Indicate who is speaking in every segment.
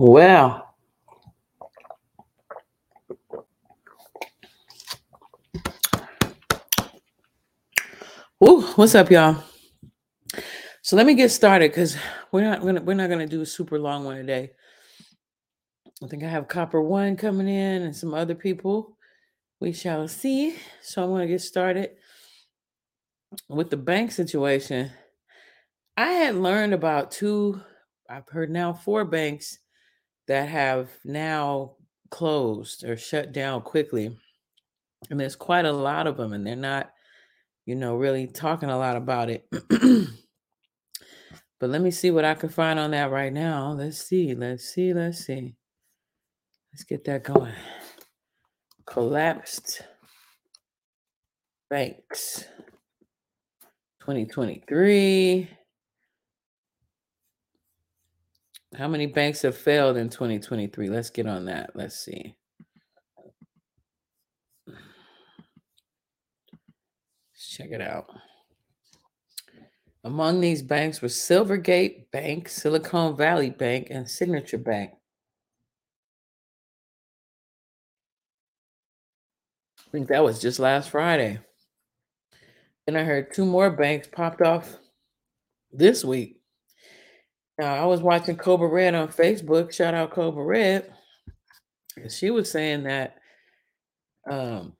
Speaker 1: Well, Woo, what's up, y'all? So let me get started because we're not gonna we're not gonna do a super long one today. I think I have Copper One coming in and some other people. We shall see. So I'm gonna get started with the bank situation. I had learned about two, I've heard now four banks that have now closed or shut down quickly. And there's quite a lot of them, and they're not, you know, really talking a lot about it. but let me see what I can find on that right now. Let's see, let's see, let's see. Let's get that going. Collapsed banks 2023. How many banks have failed in 2023? Let's get on that. Let's see. Let's check it out. Among these banks were Silvergate Bank, Silicon Valley Bank, and Signature Bank. I think that was just last Friday. And I heard two more banks popped off this week. Now, I was watching Cobra Red on Facebook. Shout out Cobra Red. And she was saying that, um,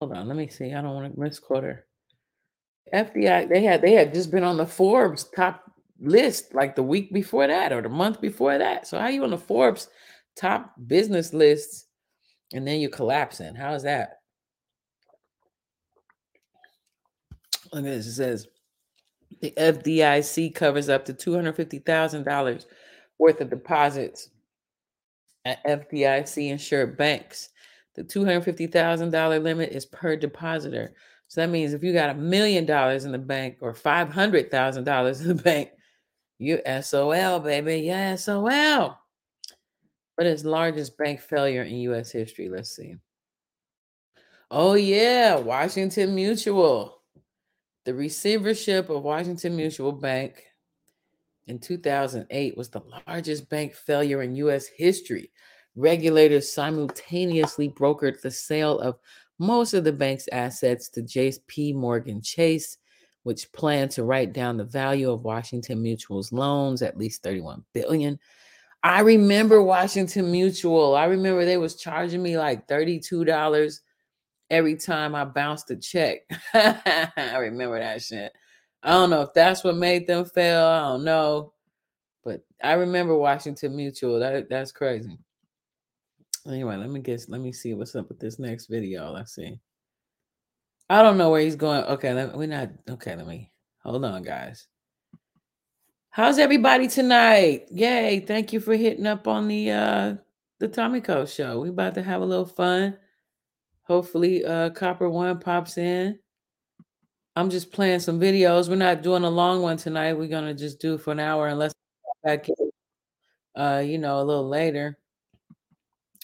Speaker 1: hold on, let me see. I don't want to misquote her. FBI, they had they had just been on the Forbes top list like the week before that or the month before that. So how you on the Forbes top business lists and then you collapsing? How is that? Look at this. It says the FDIC covers up to $250,000 worth of deposits at FDIC insured banks. The $250,000 limit is per depositor. So that means if you got a million dollars in the bank or $500,000 in the bank, you SOL, baby. Yeah, SOL. Is the largest bank failure in US history? Let's see. Oh, yeah, Washington Mutual. The receivership of Washington Mutual Bank in 2008 was the largest bank failure in U.S. history. Regulators simultaneously brokered the sale of most of the bank's assets to JP Morgan Chase, which planned to write down the value of Washington Mutual's loans at least 31 billion. I remember Washington Mutual. I remember they was charging me like $32 every time I bounced a check. I remember that shit. I don't know if that's what made them fail. I don't know. But I remember Washington Mutual. That that's crazy. Anyway, let me guess. Let me see what's up with this next video. Let's see. I don't know where he's going. Okay, let, we're not okay. Let me hold on, guys. How's everybody tonight? Yay! Thank you for hitting up on the uh the Tommy Tomeicko show. We about to have a little fun. Hopefully, uh, Copper One pops in. I'm just playing some videos. We're not doing a long one tonight. We're gonna just do for an hour unless back uh, you know, a little later.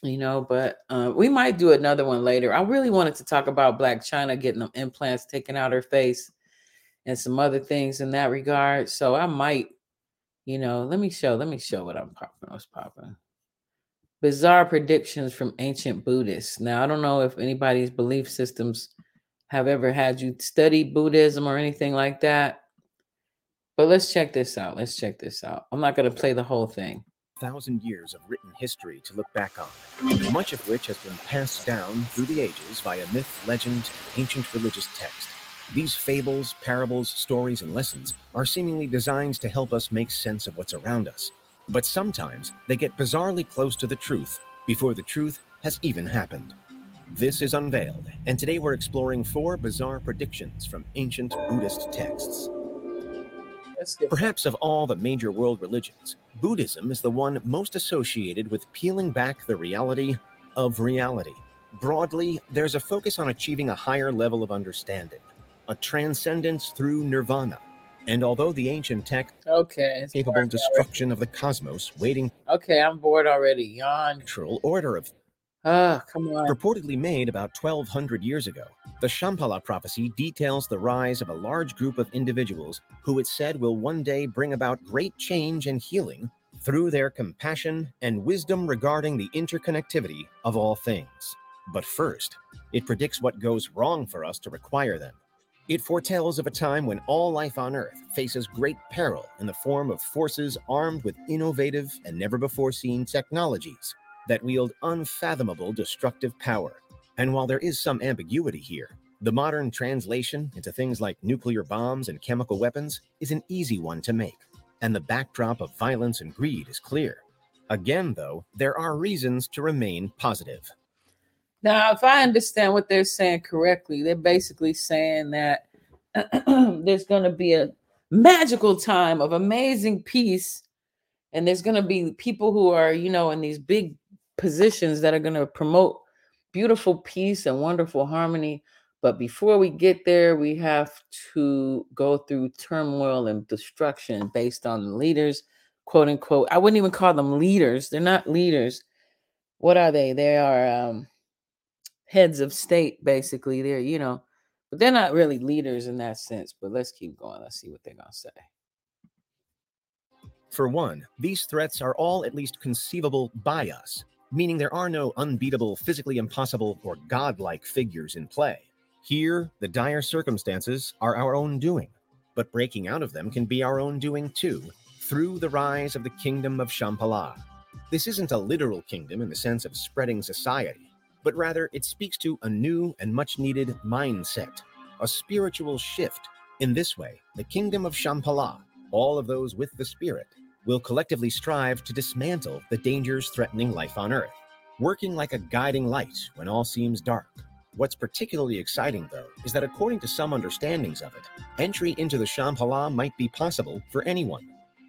Speaker 1: You know, but uh, we might do another one later. I really wanted to talk about Blac Chyna getting them implants taken out her face and some other things in that regard. So I might, you know, let me show, let me show what I'm popping. What's popping bizarre predictions from ancient Buddhists. Now, I don't know if anybody's belief systems have ever had you study Buddhism or anything like that. But let's check this out. Let's check this out. I'm not going to play the whole thing.
Speaker 2: Thousand years of written history to look back on, much of which has been passed down through the ages via myth, legend, ancient religious text. These fables, parables, stories, and lessons are seemingly designed to help us make sense of what's around us but sometimes they get bizarrely close to the truth before the truth has even happened. This is Unveiled, and today we're exploring four bizarre predictions from ancient Buddhist texts. Perhaps of all the major world religions, Buddhism is the one most associated with peeling back the reality of reality. Broadly, there's a focus on achieving a higher level of understanding, a transcendence through nirvana, and although the ancient tech
Speaker 1: okay
Speaker 2: capable destruction of the cosmos waiting
Speaker 1: okay i'm bored already yawn
Speaker 2: natural order of
Speaker 1: ah come on
Speaker 2: reportedly made about 1200 years ago the shambhala prophecy details the rise of a large group of individuals who it said will one day bring about great change and healing through their compassion and wisdom regarding the interconnectivity of all things. But first, it predicts what goes wrong for us to require them. It foretells of a time when all life on Earth faces great peril in the form of forces armed with innovative and never before seen technologies that wield unfathomable destructive power. And while there is some ambiguity here, the modern translation into things like nuclear bombs and chemical weapons is an easy one to make, and the backdrop of violence and greed is clear. Again, though, there are reasons to remain positive.
Speaker 1: Now, if I understand what they're saying correctly, they're basically saying that there's going to be a magical time of amazing peace, and there's going to be people who are, you know, in these big positions that are going to promote beautiful peace and wonderful harmony. But before we get there, we have to go through turmoil and destruction based on the leaders, quote unquote. I wouldn't even call them leaders. They're not leaders. What are they? They are um, heads of state, basically. They're, you know, but they're not really leaders in that sense. But let's keep going. Let's see what they're going to say.
Speaker 2: For one, these threats are all at least conceivable by us, meaning there are no unbeatable, physically impossible, or godlike figures in play. Here, the dire circumstances are our own doing, but breaking out of them can be our own doing too, through the rise of the kingdom of Shambhala. This isn't a literal kingdom in the sense of spreading society, but rather it speaks to a new and much needed mindset, a spiritual shift. In this way, the kingdom of Shambhala, all of those with the spirit, will collectively strive to dismantle the dangers threatening life on Earth, working like a guiding light when all seems dark. What's particularly exciting, though, is that according to some understandings of it, entry into the Shambhala might be possible for anyone.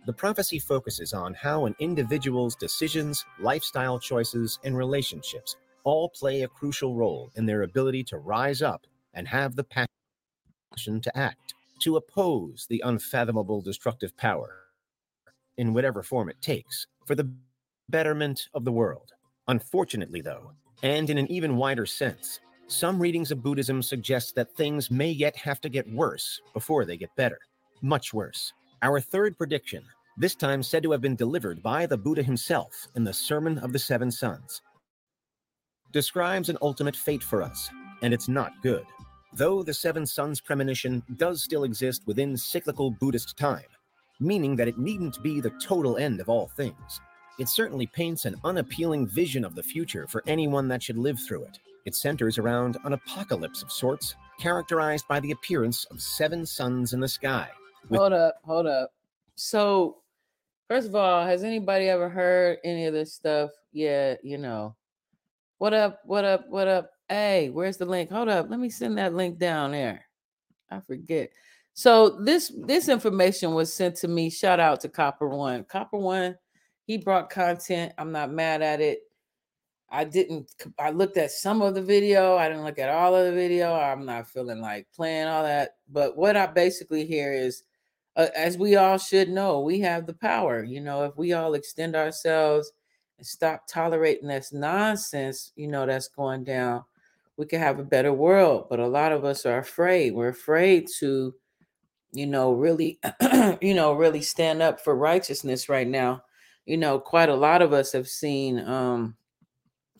Speaker 2: The prophecy focuses on how an individual's decisions, lifestyle choices, and relationships all play a crucial role in their ability to rise up and have the passion to act, to oppose the unfathomable destructive power in whatever form it takes, for the betterment of the world. Unfortunately, though, and in an even wider sense, some readings of Buddhism suggest that things may yet have to get worse before they get better. Much worse. Our third prediction, this time said to have been delivered by the Buddha himself in the Sermon of the Seven Suns, describes an ultimate fate for us, and it's not good. Though the Seven Suns premonition does still exist within cyclical Buddhist time, meaning that it needn't be the total end of all things. It certainly paints an unappealing vision of the future for anyone that should live through it. It centers around an apocalypse of sorts, characterized by the appearance of seven suns in the sky.
Speaker 1: Hold up, hold up. So, first of all, has anybody ever heard any of this stuff? Yeah, you know. What up, what up, what up? Hey, where's the link? Hold up, let me send that link down there. I forget. So this this information was sent to me. Shout out to Copper One. Copper One, he brought content. I'm not mad at it. I didn't. I looked at some of the video. I didn't look at all of the video. I'm not feeling like playing all that. But what I basically hear is, uh, as we all should know, we have the power. You know, if we all extend ourselves stop tolerating this nonsense, you know, that's going down, we can have a better world. But a lot of us are afraid. We're afraid to you know, really, you know, really stand up for righteousness right now. You know, quite a lot of us have seen um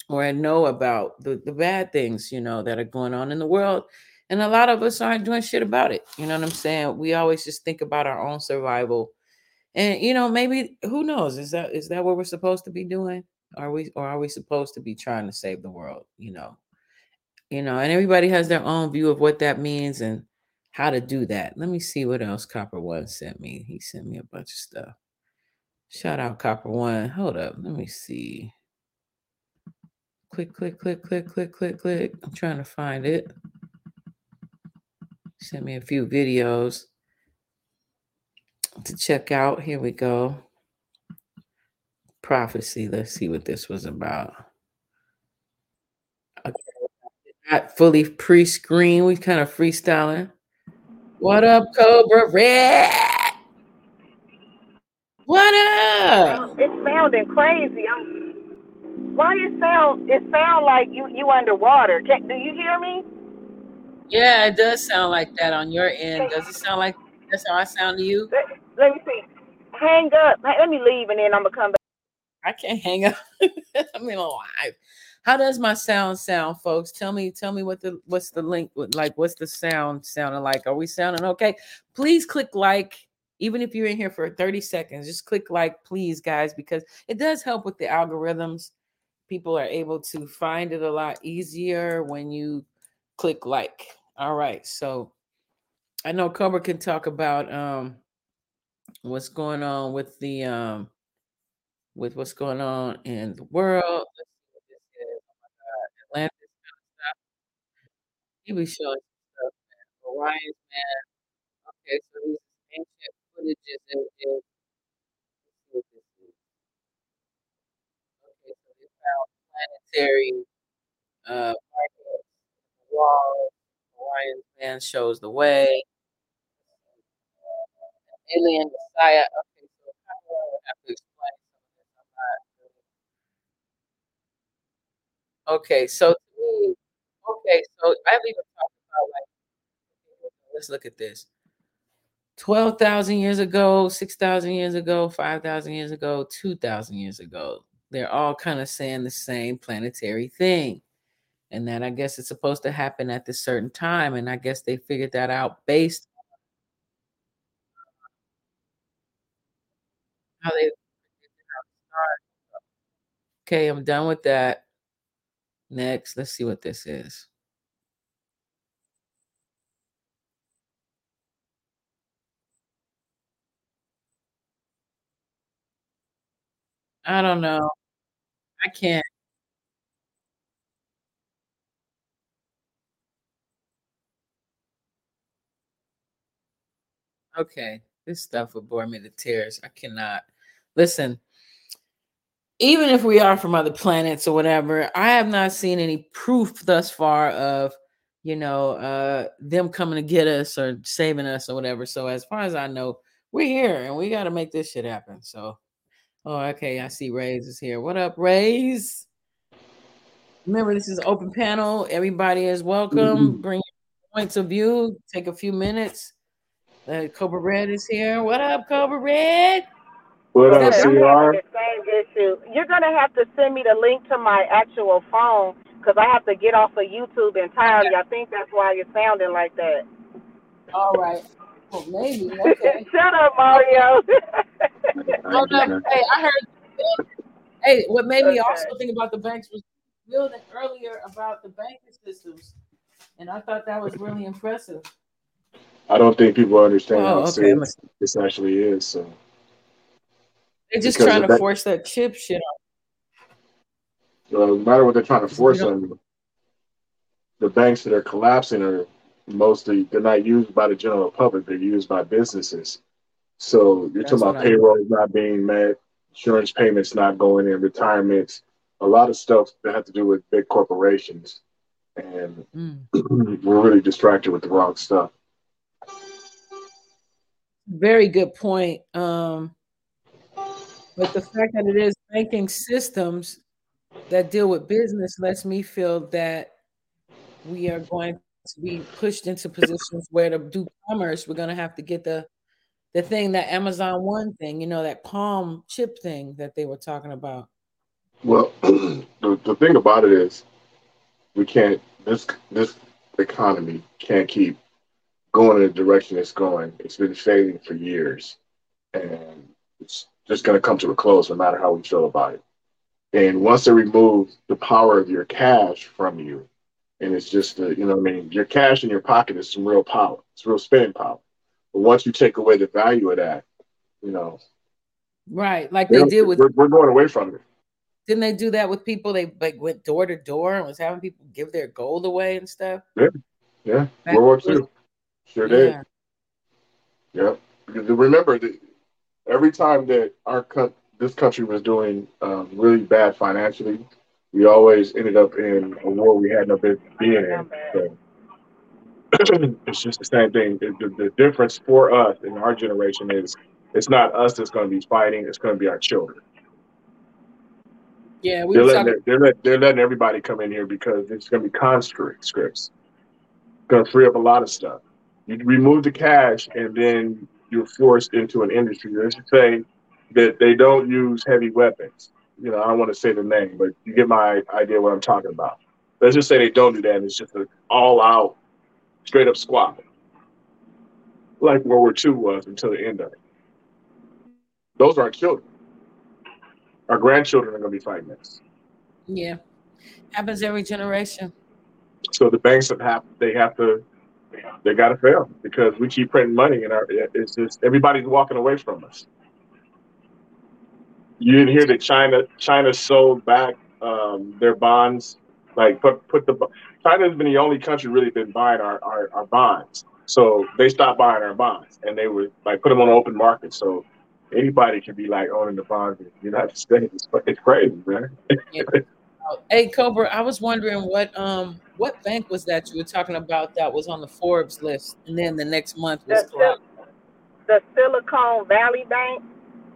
Speaker 1: or know about the, the bad things, you know, that are going on in the world. And a lot of us aren't doing shit about it. You know what I'm saying? We always just think about our own survival. And you know, maybe who knows? Is that is that what we're supposed to be doing? Are we or are we supposed to be trying to save the world? You know, you know, and everybody has their own view of what that means and how to do that. Let me see what else Copper One sent me. He sent me a bunch of stuff. Shout out Copper One. Hold up. Let me see. Click, click, click, click, click, click, click. I'm trying to find it. Sent me a few videos to check out. Here we go. Prophecy. Let's see what this was about. Okay. Not fully pre-screen. We kind of freestyling. What up, Cobra Red? What up?
Speaker 3: Oh, it's sounding crazy. I'm, why it sound? It sound like you you underwater. Can, do you hear me?
Speaker 1: Yeah, it does sound like that on your end. Does it sound like that's how I sound to you?
Speaker 3: Let me see. hang up. Let me leave and then I'm gonna come back.
Speaker 1: I can't hang up. I'm in live. How does my sound sound, folks? Tell me, tell me what the what's the link like? What's the sound sounding like? Are we sounding okay? Please click like, even if you're in here for 30 seconds, just click like, please, guys, because it does help with the algorithms. People are able to find it a lot easier when you click like. All right, so I know Cobra can talk about um what's going on with the um with what's going on in the world. Oh Atlantis. He was showing stuff, man. Orion's man. Okay, so these ancient footages and, and Okay, so they found planetary uh walls. Orion's man shows the way. Messiah. Uh, okay, so I have to explain. Okay, so me, okay, so I've even talked about like let's look at this. 12,000 years ago, 6,000 years ago, 5,000 years ago, 2,000 years ago. They're all kind of saying the same planetary thing. And that I guess it's supposed to happen at this certain time. And I guess they figured that out based how they Okay, I'm done with that. Next, let's see what this is. I don't know. I can't. Okay, this stuff will bore me to tears. I cannot listen. Even if we are from other planets or whatever, I have not seen any proof thus far of, you know, uh them coming to get us or saving us or whatever. So as far as I know, we're here and we got to make this shit happen. So, oh, okay, I see Rays is here. What up, Rays? Remember, this is open panel. Everybody is welcome. Bring your points of view. Take a few minutes. Uh, Cobra Red is here. What up, Cobra Red?
Speaker 4: What up,
Speaker 3: Good. I'm having
Speaker 4: CR?
Speaker 3: the same issue. You're gonna have to send me the link to my actual phone because I have to get off of YouTube entirely. I think that's why you're sounding like that.
Speaker 1: All right. Well, maybe. Okay.
Speaker 3: Shut up, Mario.
Speaker 1: Oh, Hold up. Hey, I heard. Hey, what made me
Speaker 3: Okay.
Speaker 1: also think about the banks was building earlier about the banking systems, and I thought that was really impressive.
Speaker 4: I don't think people understand
Speaker 1: Oh,
Speaker 4: how
Speaker 1: okay.
Speaker 4: serious this actually is. So
Speaker 1: They're just trying to
Speaker 4: that-
Speaker 1: force that chip shit. on.
Speaker 4: no matter what they're trying to force
Speaker 1: We
Speaker 4: on you, the banks that are collapsing are mostly they're not used by the general public. They're used by businesses. So you're
Speaker 1: That's
Speaker 4: talking
Speaker 1: what
Speaker 4: about
Speaker 1: I-
Speaker 4: payrolls not being met, insurance payments not going in, retirements, a lot of stuff that have to do with big corporations, and
Speaker 1: Mm.
Speaker 4: we're really distracted with the wrong stuff.
Speaker 1: Very good point. Um, but the fact that it is banking systems that deal with business lets me feel that we are going to be pushed into positions where to do commerce, we're going to have to get the the thing that Amazon One thing, you know, that Palm chip thing that they were talking about.
Speaker 4: Well, the, the thing about it is, we can't. This this economy can't keep going in the direction it's going. It's been failing for years, and it's just going to come to a close, no matter how we feel about it. And once they remove the power of your cash from you, and it's just the, you know, what I mean, your cash in your pocket is some real power. It's real spending power. But once you take away the value of that, you know,
Speaker 1: Right. Like
Speaker 4: they
Speaker 1: did with
Speaker 4: we're, we're going away from it.
Speaker 1: didn't they do that with people? They like went door to door and was having people give their gold away and stuff.
Speaker 4: Yeah,
Speaker 1: Back
Speaker 4: World War II. Sure did.
Speaker 1: Yeah.
Speaker 4: Yep. Because remember that every time that our co- this country was doing um, really bad financially, we always ended up in a war we had no business being in. So it's just the same thing. The, the, the difference for us in our generation is it's not us that's going to be fighting; it's going to be our children.
Speaker 1: Yeah, we
Speaker 4: They're letting,
Speaker 1: talking
Speaker 4: they're, let, they're letting everybody come in here because it's going to be conscript scripts. Going to free up a lot of stuff. You remove the cash, and then you're forced into an industry. Let's just say that they don't use heavy weapons. You know, I don't want to say the name, but you get my idea what I'm talking about. Let's just say they don't do that. It's just an all out, straight up squat, like World War II was until the end of it. Those are our children. Our grandchildren are going to be fighting this.
Speaker 1: Yeah. Happens every generation.
Speaker 4: So the banks have, have they have to they got to fail because we keep printing money and our it's just everybody's walking away from us. You didn't hear that China China sold back um, their bonds, like put put the China's been the only country really been buying our, our, our bonds. So they stopped buying our bonds and they would like put them on the open market. So anybody can be like owning the bonds in the United States. It's crazy, man.
Speaker 1: Yeah. Hey Cobra, I was wondering what um what bank was that you were talking about that was on the Forbes list, and then the next month was
Speaker 3: the, the Silicon Valley Bank.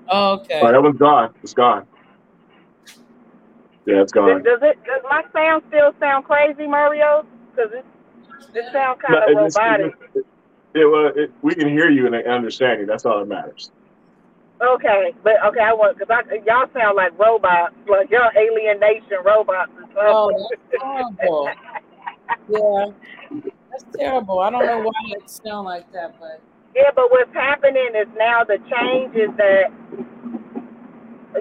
Speaker 1: Oh, okay.
Speaker 4: Oh, that was gone. It's gone. Yeah, it's gone.
Speaker 3: Does, it? Does my sound still sound crazy, Mario? Because it it sounds kind no, of robotic.
Speaker 4: Just, it, it, it, it, we can hear you and understand you. That's all that matters.
Speaker 3: Okay, but okay, I want because I y'all sound like robots, like y'all alienation robots or something.
Speaker 1: Oh, that's terrible. yeah, that's terrible. I don't know why it sound like that, but
Speaker 3: yeah, but what's happening is now the change is that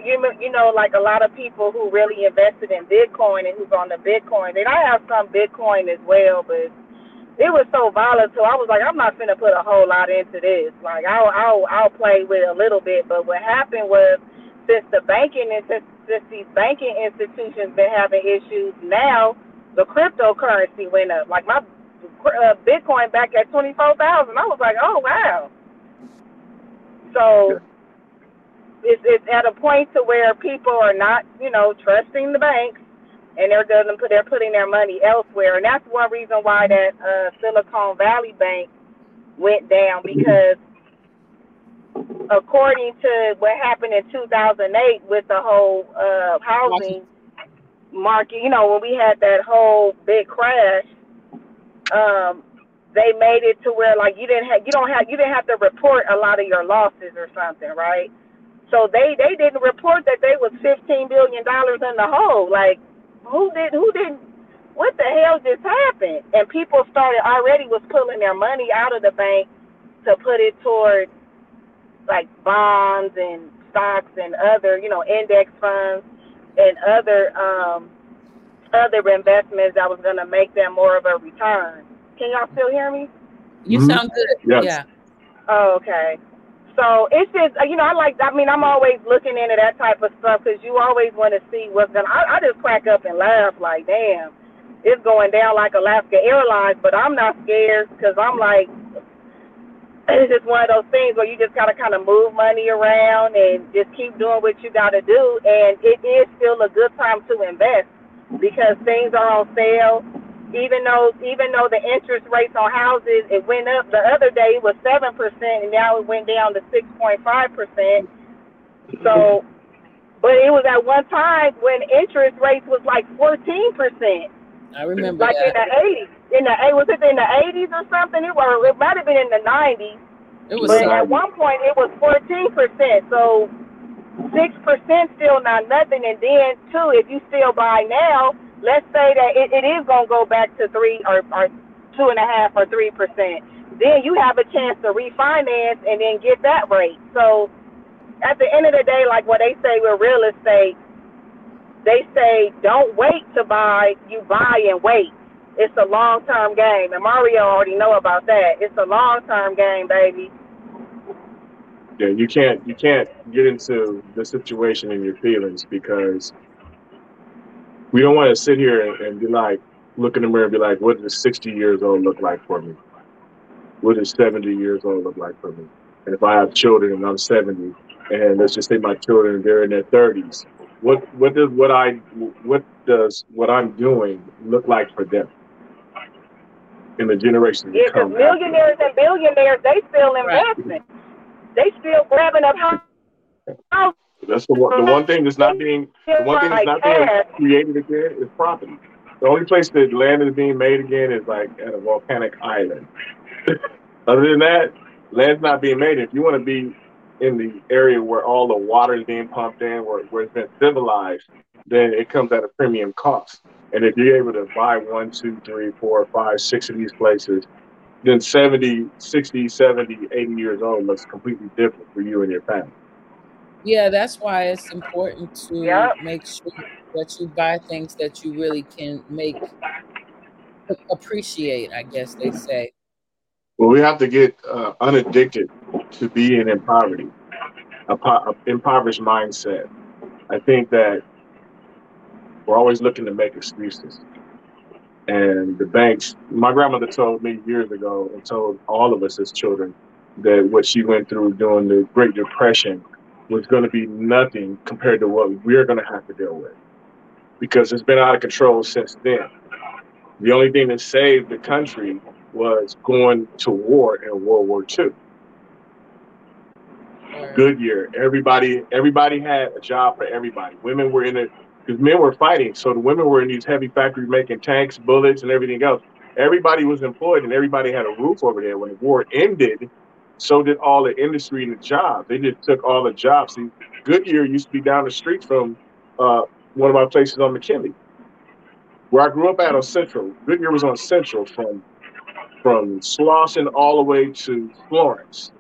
Speaker 3: you you know like a lot of people who really invested in Bitcoin and who's on the Bitcoin, and I have some Bitcoin as well, but it was so volatile. I was like, I'm not gonna put a whole lot into this. Like, I'll I'll I'll play with it a little bit. But what happened was, since the banking since, since these banking institutions been having issues, now the cryptocurrency went up. Like my uh, Bitcoin back at twenty four thousand. I was like, oh wow. So it's it's at a point to where people are not, you know, trusting the banks and they're doing they're putting their money elsewhere, and that's one reason why that uh, Silicon Valley Bank went down because according to what happened in 2008 with the whole uh, housing market, you know, when we had that whole big crash, um, they made it to where like you didn't have you don't have you didn't have to report a lot of your losses or something, right? So they they didn't report that they was 15 billion dollars in the hole, like who did who didn't? what the hell just happened? And people started already was pulling their money out of the bank to put it toward like bonds and stocks and other, you know, index funds and other um other investments that was gonna make them more of a return. Can y'all still hear me?
Speaker 1: You mm-hmm. sound good.
Speaker 4: Yes.
Speaker 1: Yeah.
Speaker 3: Oh, okay. So it's just, uh, you know, I like, I mean, I'm always looking into that type of stuff because you always want to see what's going to, I just crack up and laugh like, damn, it's going down like Alaska Airlines, but I'm not scared because I'm like, it's just one of those things where you just gotta kind of move money around and just keep doing what you gotta do. And it is still a good time to invest because things are on sale even though even though the interest rates on houses it went up the other day it was seven percent and now it went down to six point five percent. So but it was at one time when interest rates was like fourteen percent.
Speaker 1: I remember
Speaker 3: like
Speaker 1: that.
Speaker 3: in the eighties. In the was it in the eighties or something? It was it might have been in the nineties.
Speaker 1: It was
Speaker 3: but at one point it was fourteen percent. So six percent still not nothing and then two if you still buy now let's say that it, it is going to go back to three or, or two and a half or three percent, then you have a chance to refinance and then get that rate. So at the end of the day, like what they say with real estate, they say don't wait to buy, you buy and wait. It's a long term game. And Mario already know about that. It's a long term game, baby.
Speaker 4: Yeah, you can't you can't get into the situation and your feelings because we don't want to sit here and, and be like, look in the mirror and be like, what does 60 years old look like for me? What does 70 years old look like for me? And if I have children and I'm 70, and let's just say my children they're in their 30s, what what does what I what does what I'm doing look like for them in the generation
Speaker 3: yeah,
Speaker 4: come?
Speaker 3: millionaires and billionaires they still investing, right. they still grabbing up houses
Speaker 4: that's the one, the one thing that's not being the one thing that's not being created again is property. The only place that land is being made again is like at a volcanic island. Other than that, land's not being made. If you want to be in the area where all the water is being pumped in, where, where it's been civilized, then it comes at a premium cost. And if you're able to buy one, two, three, four, five, six of these places, then 70, 60, 70, 80 years old looks completely different for you and your family.
Speaker 1: Yeah, that's why it's important to
Speaker 3: Yep.
Speaker 1: make sure that you buy things that you really can make appreciate, I guess they say.
Speaker 4: Well, we have to get uh, unaddicted to being in poverty, a, po- a impoverished mindset. I think that we're always looking to make excuses. And the banks, my grandmother told me years ago and told all of us as children that what she went through during the Great Depression was going to be nothing compared to what we're going to have to deal with because it's been out of control since then. The only thing that saved the country was going to war in World War II.
Speaker 1: Good
Speaker 4: year. everybody, everybody had a job for everybody. Women were in it because men were fighting, so the women were in these heavy factories making tanks, bullets, and everything else. Everybody was employed, and everybody had a roof over there. When the war ended, so did all the industry and the jobs. They just took all the jobs. See, Goodyear used to be down the street from uh, one of my places on McKinley, where I grew up at on Central. Goodyear was on Central from from Slauson all the way to Florence.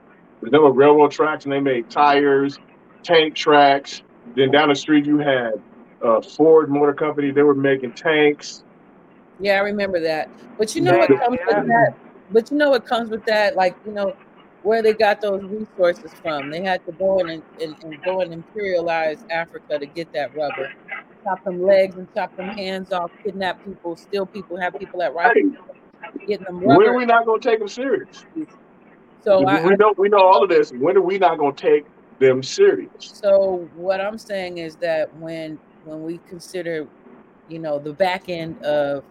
Speaker 4: There were railroad tracks, and they made tires, tank tracks. Then down the street, you had uh, Ford Motor Company. They were making tanks.
Speaker 1: Yeah, I remember that. But you know what
Speaker 3: Yeah.
Speaker 1: comes with that? But you know what comes with that? Like, you know, where they got those resources from. They had to go in and, and, and go and imperialize Africa to get that rubber. Chop them legs and chop them hands off, kidnap people, steal people, have people at rifle getting them
Speaker 4: when are we not going to take them serious?
Speaker 1: So I,
Speaker 4: we know we know all of this. When are we not going to take them serious?
Speaker 1: So what I'm saying is that when when we consider, you know, the back end of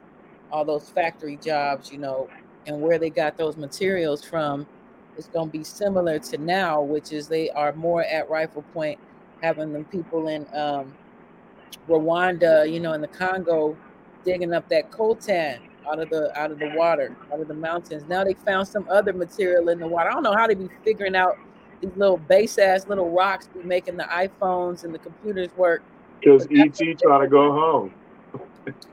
Speaker 1: all those factory jobs, you know, and where they got those materials from, it's going to be similar to now, which is they are more at rifle point, having them people in um, Rwanda, you know, in the Congo, digging up that coltan out of the out of the water, out of the mountains. Now they found some other material in the water. I don't know how they be figuring out these little base ass little rocks be making the iPhones and the computers work.
Speaker 4: Because ET trying to go home.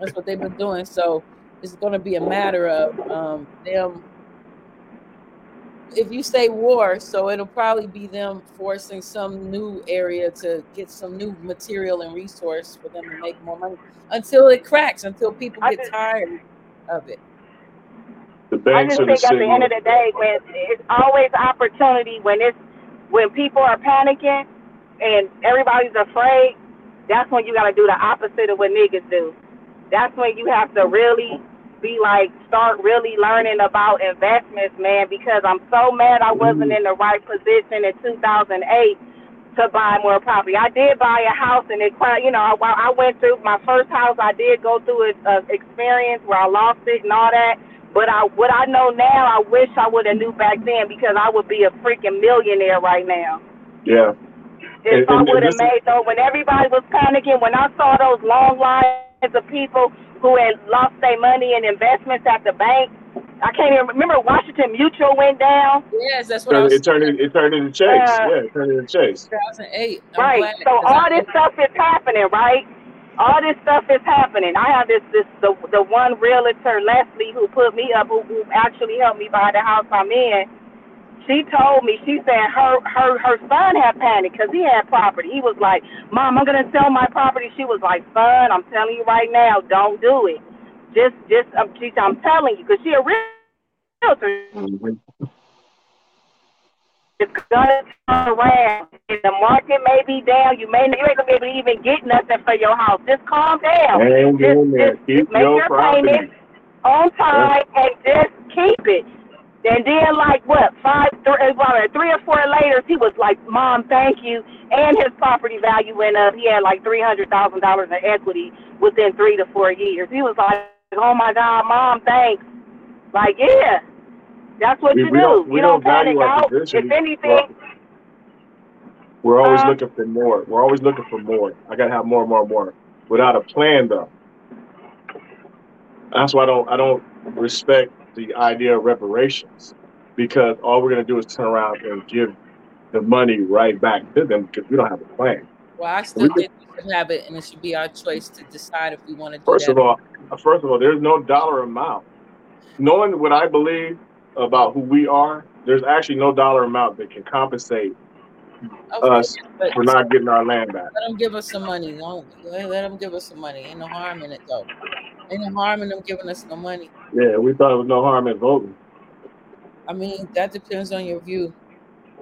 Speaker 1: That's what they've been doing. So it's going to be a matter of um, them. If you say war, so it'll probably be them forcing some new area to get some new material and resource for them to make more money until it cracks, until people get
Speaker 3: just-
Speaker 1: tired of it.
Speaker 4: The
Speaker 3: I
Speaker 4: banks
Speaker 3: just
Speaker 4: are the
Speaker 3: think at the end of the day, when it's always opportunity when it's when people are panicking and everybody's afraid, that's when you got to do the opposite of what niggas do. That's when you have to really be like start really learning about investments, man. Because I'm so mad I wasn't in the right position in 2008 to buy more property. I did buy a house, and it quite, you know, I, I went through my first house. I did go through an uh, experience where I lost it and all that. But I, what I know now, I wish I would have knew back then because I would be a freaking millionaire right now.
Speaker 4: Yeah.
Speaker 3: If
Speaker 4: and-
Speaker 3: I would have made though, when everybody was panicking, when I saw those long lines of people who had lost their money in investments at the bank, I can't even remember. Washington Mutual went down.
Speaker 1: Yes, that's what I was
Speaker 4: It turned, it, it turned into chase.
Speaker 3: Uh,
Speaker 4: yeah, it turned into chase.
Speaker 1: 2008. I'm
Speaker 3: Right. So all
Speaker 1: I-
Speaker 3: this stuff is happening, right? All this stuff is happening. I have this this the the one realtor Leslie who put me up, who, who actually helped me buy the house I'm in. She told me she said her her her son had panicked because he had property. He was like, "Mom, I'm gonna sell my property." She was like, "Son, I'm telling you right now, don't do it. Just just um, she, I'm telling you, because she a realtor. It's gonna turn around. And the market may be down. You may you ain't gonna be able to even get nothing for your house. Just calm down. Just, just, just make
Speaker 4: your
Speaker 3: your
Speaker 4: property.
Speaker 3: payments on time and just keep it. And then, like what, five, three, well, three or four later, he was like, "Mom, thank you." And his property value went up. He had like three hundred thousand dollars in equity within three to four years. He was like, "Oh my God, Mom, thanks." Like, yeah, that's what
Speaker 4: We-
Speaker 3: you
Speaker 4: we
Speaker 3: do.
Speaker 4: don't- we
Speaker 3: you don't,
Speaker 4: don't value
Speaker 3: panic
Speaker 4: our
Speaker 3: out. If anything,
Speaker 4: We're always
Speaker 3: Uh,
Speaker 4: looking for more. We're always looking for more. I gotta have more, more, more. Without a plan, though. That's why I don't. I don't respect the idea of reparations because all we're gonna do is turn around and give the money right back to them because we don't have a plan.
Speaker 1: Well, I still think we should have it, and it should be our choice to decide if we want to do
Speaker 4: First of all, uh, first of all, there's no dollar amount. Knowing what I believe about who we are, there's actually no dollar amount that can compensate
Speaker 1: Okay,
Speaker 4: us
Speaker 1: but
Speaker 4: for not getting our land back.
Speaker 1: let them give us some money. Don't let them give us some money. Ain't no harm in it though. Ain't no harm in them giving us no money.
Speaker 4: Yeah, we thought it was no harm in voting.
Speaker 1: I mean, that depends on your view.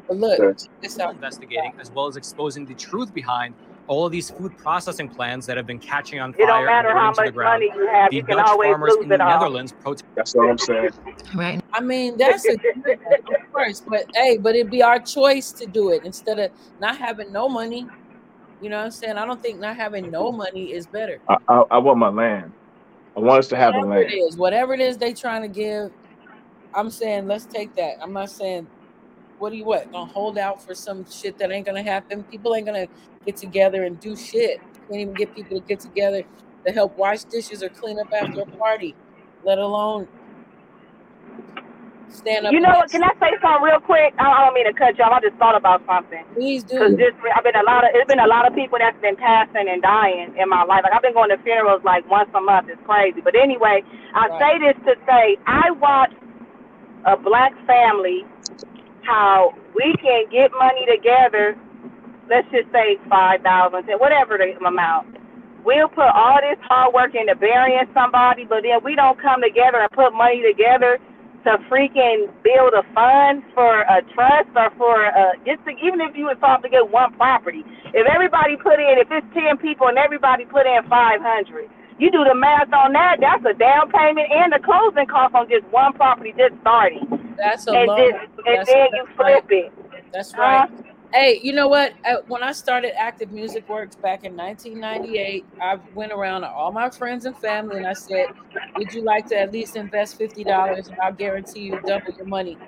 Speaker 1: But look,
Speaker 4: Okay.
Speaker 1: check this out.
Speaker 5: investigating as well as exposing the truth behind all of these food processing plans that have been catching on fire.
Speaker 3: It don't
Speaker 5: fire
Speaker 3: matter
Speaker 5: and
Speaker 3: how
Speaker 5: burning to the
Speaker 3: much
Speaker 5: ground.
Speaker 3: money you have,
Speaker 5: The
Speaker 3: you can
Speaker 5: Dutch
Speaker 3: always
Speaker 5: farmers
Speaker 3: lose
Speaker 5: in the
Speaker 3: it all.
Speaker 5: Netherlands protest
Speaker 4: That's what I'm saying.
Speaker 6: Right.
Speaker 1: I mean, that's a good one, of course, but hey, but it'd be our choice to do it instead of not having no money. You know what I'm saying? I don't think not having no money is better.
Speaker 4: I, I, I want my land. I want us to have
Speaker 1: Whatever it is, whatever it is they trying to give, I'm saying let's take that. I'm not saying what do you what gonna hold out for some shit that ain't gonna happen. People ain't gonna get together and do shit. Can't even get people to get together to help wash dishes or clean up after a party, let alone stand up.
Speaker 3: You know what? Can I say something real quick? I I don't mean to cut you off. I just thought about something.
Speaker 1: Please
Speaker 3: Cause
Speaker 1: do.
Speaker 3: this, I've been a lot of, it's been a lot of people that's been passing and dying in my life. Like I've been going to funerals like once a month. It's crazy. But anyway, I
Speaker 1: Right.
Speaker 3: say this to say I watched a black family how we can get money together. Let's just say five thousand, whatever the amount. We'll put all this hard work into burying somebody, but then we don't come together and put money together to freaking build a fund for a trust or for a, just to, even if you was off to get one property. If everybody put in, if it's ten people and everybody put in five hundred, you do the math on that. That's a down payment and the closing cost on just one property just starting,
Speaker 1: That's a
Speaker 3: and just and
Speaker 1: that's-
Speaker 3: then you
Speaker 1: that's right.
Speaker 3: flip it.
Speaker 1: That's right. Hey, you know what? Uh, When I started Active Music Works back in 1998, I went around to all my friends and family and I said, "Would you like to at least invest fifty dollars, and I'll guarantee you double your money."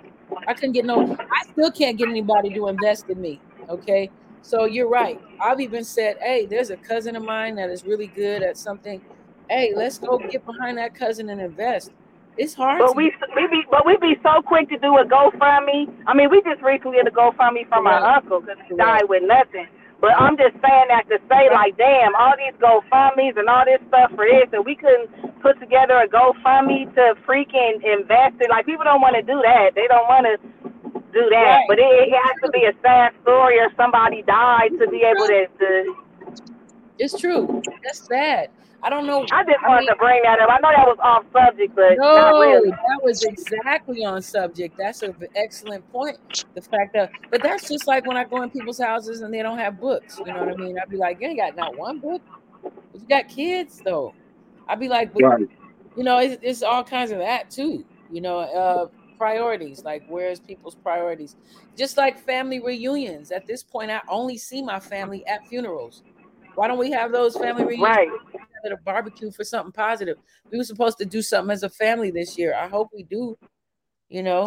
Speaker 1: I couldn't get no. I still can't get anybody to invest in me. Okay, so you're right. I've even said, "Hey, there's a cousin of mine that is really good at something. Hey, let's go get behind that cousin and invest." It's hard.
Speaker 3: But we we be but we be so quick to do a GoFundMe. I mean, we just recently did a GoFundMe for my
Speaker 1: Correct.
Speaker 3: uncle because he died with nothing. But I'm just saying that to say like, damn, all these GoFundMe's and all this stuff for this, and we couldn't put together a GoFundMe to freaking invest it. Like people don't want to do that. They don't want to do that.
Speaker 1: Right.
Speaker 3: But it, it has to be a sad story or somebody died to be able to. to
Speaker 1: It's true. That's sad. I don't know.
Speaker 3: I just
Speaker 1: I
Speaker 3: wanted
Speaker 1: mean-
Speaker 3: to bring that up. I know that was off subject, but
Speaker 1: No,
Speaker 3: really.
Speaker 1: that was exactly on subject. That's an excellent point. The fact that, but that's just like when I go in people's houses and they don't have books. You know what I mean? I'd be like, you ain't got not one book. But you got kids though. I'd be like, but
Speaker 4: Right.
Speaker 1: you know, it's, it's all kinds of that too. You know, uh, priorities. Like, where's people's priorities? Just like family reunions. At this point, I only see my family at funerals. Why don't we have those family reunions?
Speaker 3: Right.
Speaker 1: At a barbecue for something positive. We were supposed to do something as a family this year. I hope we do. You know,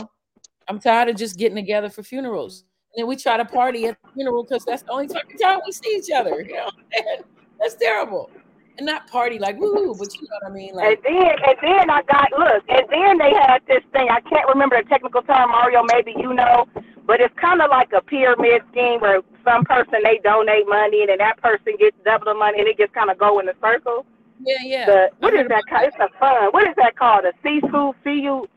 Speaker 1: I'm tired of just getting together for funerals. And then we try to party at the funeral because that's the only time, we see each other. You know, that's terrible. And not party like woo, but you know what I mean.
Speaker 3: And then, and then I got look, and then they had this thing. I can't remember the technical term, Mario. Maybe you know, but it's kind of like a pyramid scheme where some person they donate money, and then that person gets double the money, and it just kind of go in a circle.
Speaker 1: yeah, yeah.
Speaker 3: The what
Speaker 1: I
Speaker 3: is
Speaker 1: heard
Speaker 3: that?
Speaker 1: about
Speaker 3: called? It's a fun. What is that called? A seafood, see you,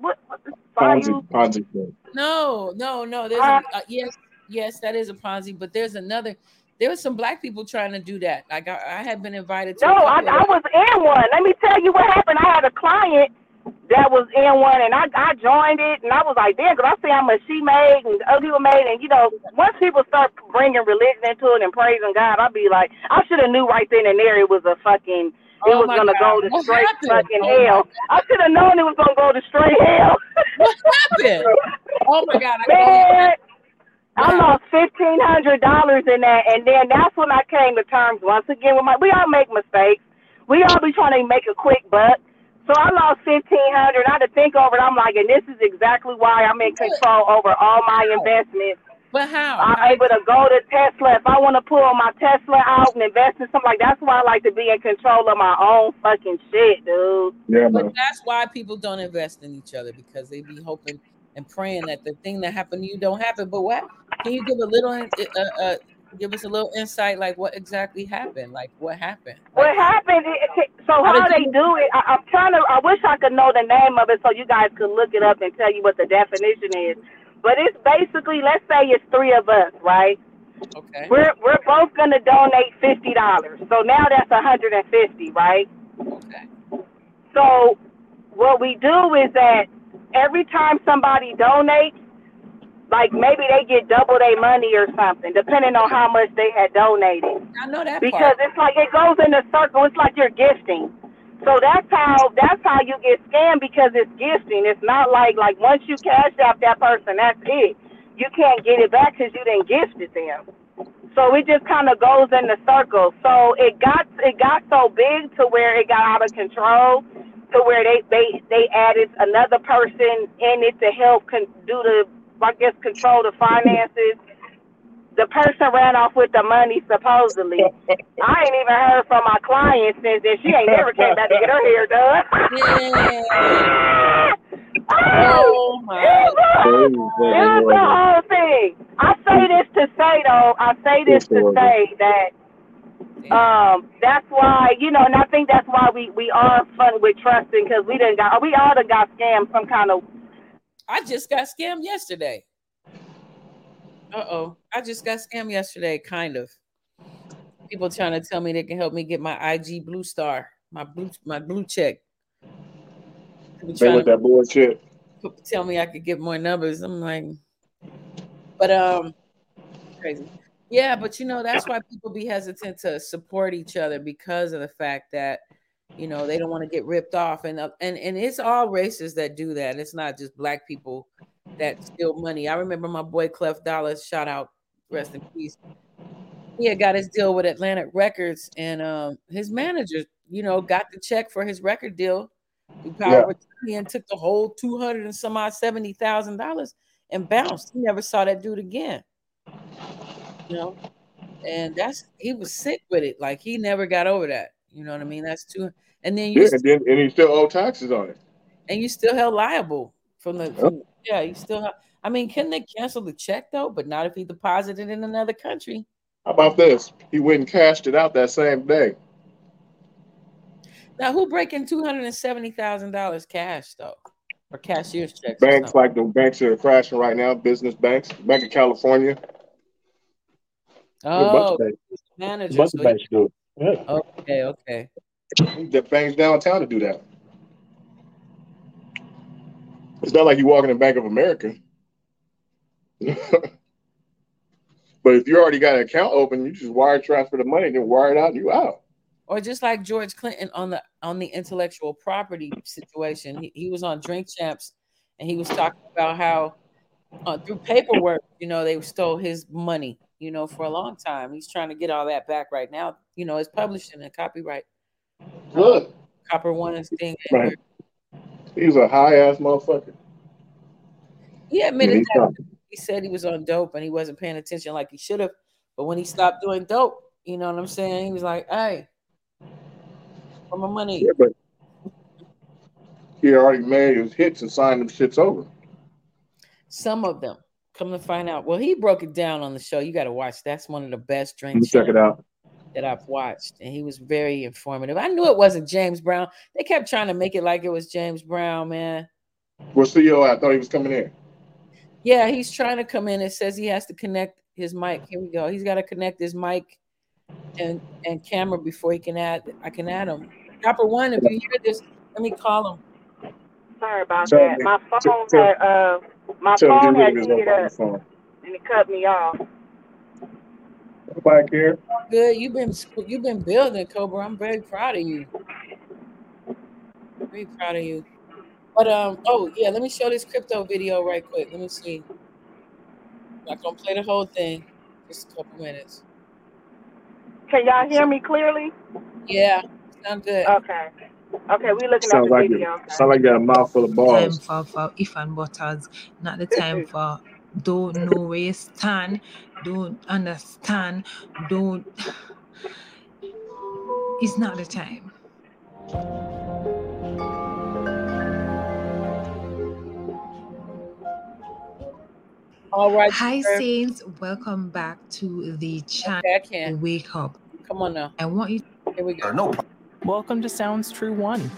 Speaker 3: what? what
Speaker 4: Ponzi,
Speaker 3: Bayou?
Speaker 4: Ponzi.
Speaker 1: No, no, no. There's
Speaker 3: Uh,
Speaker 1: a, uh, yes, yes, that is a Ponzi, but there's another. There was some black people trying to do that. Like I, I had been invited to. a
Speaker 3: No, I, I was in one. Let me tell you what happened. I had a client that was in one, and I I joined it, and I was like, damn, 'cause I see how much she made and other people made, and you know, once people start bringing religion into it and praising God, I'd be like, I should have knew right then and there it was a fucking. It
Speaker 1: Oh
Speaker 3: was gonna
Speaker 1: God.
Speaker 3: go to
Speaker 1: What
Speaker 3: straight
Speaker 1: happened?
Speaker 3: fucking
Speaker 1: Oh
Speaker 3: hell. I should have known it was gonna go to straight hell.
Speaker 1: What happened? Oh my god! I
Speaker 3: Man, I lost fifteen hundred dollars in that, and then that's when I came to terms once again with my. We all make mistakes. We all be trying to make a quick buck. So I lost fifteen hundred. I had to think over it. I'm like, and this is exactly why I'm in control over all my investments.
Speaker 1: But how?
Speaker 3: I'm
Speaker 1: How-
Speaker 3: able to go to Tesla if I want to pull my Tesla out and invest in something like. That's why I like to be in control of my own fucking shit, dude.
Speaker 4: Yeah,
Speaker 1: But
Speaker 4: man.
Speaker 1: that's why people don't invest in each other because they be hoping and praying that the thing that happened to you don't happen. But what can you give a little uh, uh, give us a little insight like what exactly happened? Like what happened?
Speaker 3: What happened so how, how they do it? I, am trying to i wish i could know the name of it so you guys could look it up and tell you what the definition is. But it's basically let's say it's three of us right?
Speaker 1: Okay.
Speaker 3: We're we're both to donate fifty dollars. So now that's a hundred and fifty right?
Speaker 1: Okay.
Speaker 3: So what we do is that every time somebody donates like maybe they get double their money or something, depending on how much they had donated.
Speaker 1: I know that
Speaker 3: because
Speaker 1: part.
Speaker 3: it's like it goes in a circle. It's like you're gifting. So that's how that's how you get scammed because it's gifting. It's not like like once you cash out that person, that's it. You can't get it back because you didn't gift it them. So it just kind of goes in the circle. So it got it got so big to where it got out of control to where they they they added another person in it to help con- do the I guess, control the finances. The person ran off with the money supposedly. I ain't even heard from my client since then. She ain't never came back to get her hair done.
Speaker 1: oh my!
Speaker 3: It was the whole thing. I say this to say though. I say this to say that um, that's why you know, and I think that's why we we are fun with trusting because we didn't got we all done got scammed some kind of
Speaker 1: I just got scammed yesterday. Uh oh. I just got scammed yesterday, kind of. People trying to tell me they can help me get my IG blue star, my blue my blue check.
Speaker 4: They with that bullshit.
Speaker 1: Tell me I could get more numbers. I'm like, but um, crazy. Yeah, but you know that's why people be hesitant to support each other because of the fact that you know they don't want to get ripped off and uh, and and it's all races that do that it's not just black people that steal money. I remember my boy clef dollar shout out rest in peace. He had got his deal with atlantic records and um his manager you know got the check for his record deal he yeah. and took the whole 200 and some odd 70 thousand dollars and bounced. He never saw that dude again. You know? And that's he was sick with it like he never got over that you know what I mean? That's two. And then you
Speaker 4: yeah, and then and you still owe taxes on it.
Speaker 1: And you still held liable from the from, yeah. You still. I mean, can they cancel the check though? But not if he deposited in another country.
Speaker 4: How about this? He went and cashed it out that same day.
Speaker 1: Now, who breaking two hundred and seventy thousand dollars cash though, or cashier's checks?
Speaker 4: Banks like the banks that are crashing right now, business banks, Bank of California.
Speaker 1: Oh, managers.
Speaker 6: Bunch of oh, banks do
Speaker 1: Okay, okay.
Speaker 4: The banks downtown to do that. It's not like you walk in the Bank of America. but if you already got an account open, you just wire transfer the money, and then wire it out, and you out.
Speaker 1: Or just like George Clinton on the on the intellectual property situation, he, he was on Drink Champs, and he was talking about how uh, through paperwork, you know, they stole his money you know, for a mm-hmm. long time. He's trying to get all that back right now. You know, it's published in a copyright.
Speaker 4: Good.
Speaker 1: Copper One is thing.
Speaker 4: Right. He's a high ass motherfucker.
Speaker 1: He admitted yeah, that he said he was on dope and he wasn't paying attention like he should have. But when he stopped doing dope, you know what I'm saying? He was like, "Hey, for my money."
Speaker 4: Yeah, but he already made his hits and signed them shits over.
Speaker 1: Some of them. Come to find out. Well, he broke it down on the show. You got to watch. That's one of the best drinks.
Speaker 4: Check it out.
Speaker 1: That I've watched, and he was very informative. I knew it wasn't James Brown. They kept trying to make it like it was James Brown, man.
Speaker 4: Where's CEO? I thought he was coming in.
Speaker 1: Yeah, he's trying to come in. It says he has to connect his mic. Here we go. He's got to connect his mic and and camera before he can add. I can add him. Copper One, if you hear this, let me call him.
Speaker 3: Sorry about that. My phone had uh my phone had heated up phone. and it cut me off.
Speaker 4: Nobody care.
Speaker 1: Good. You've been you've been building, Cobra. I'm very proud of you. Very proud of you. But um, oh yeah, let me show this crypto video right quick. Let me see. I'm Not gonna play the whole thing. Just a couple minutes.
Speaker 3: Can y'all hear me clearly?
Speaker 1: Yeah, sound good.
Speaker 3: Okay. Okay, we looking sound at the
Speaker 4: like
Speaker 3: video.
Speaker 4: Okay. Sound like got a mouthful of balls.
Speaker 7: Time for, for if and butters, not the time for don't know where you stand, don't understand, don't. It's not the time.
Speaker 1: All right.
Speaker 7: Hi,
Speaker 1: sir.
Speaker 7: Saints. Welcome back to the channel
Speaker 1: Okay, I.
Speaker 7: Wake Up.
Speaker 1: Come on now.
Speaker 7: I want you
Speaker 1: Here we go.
Speaker 6: No problem.
Speaker 8: Welcome to Sounds True One.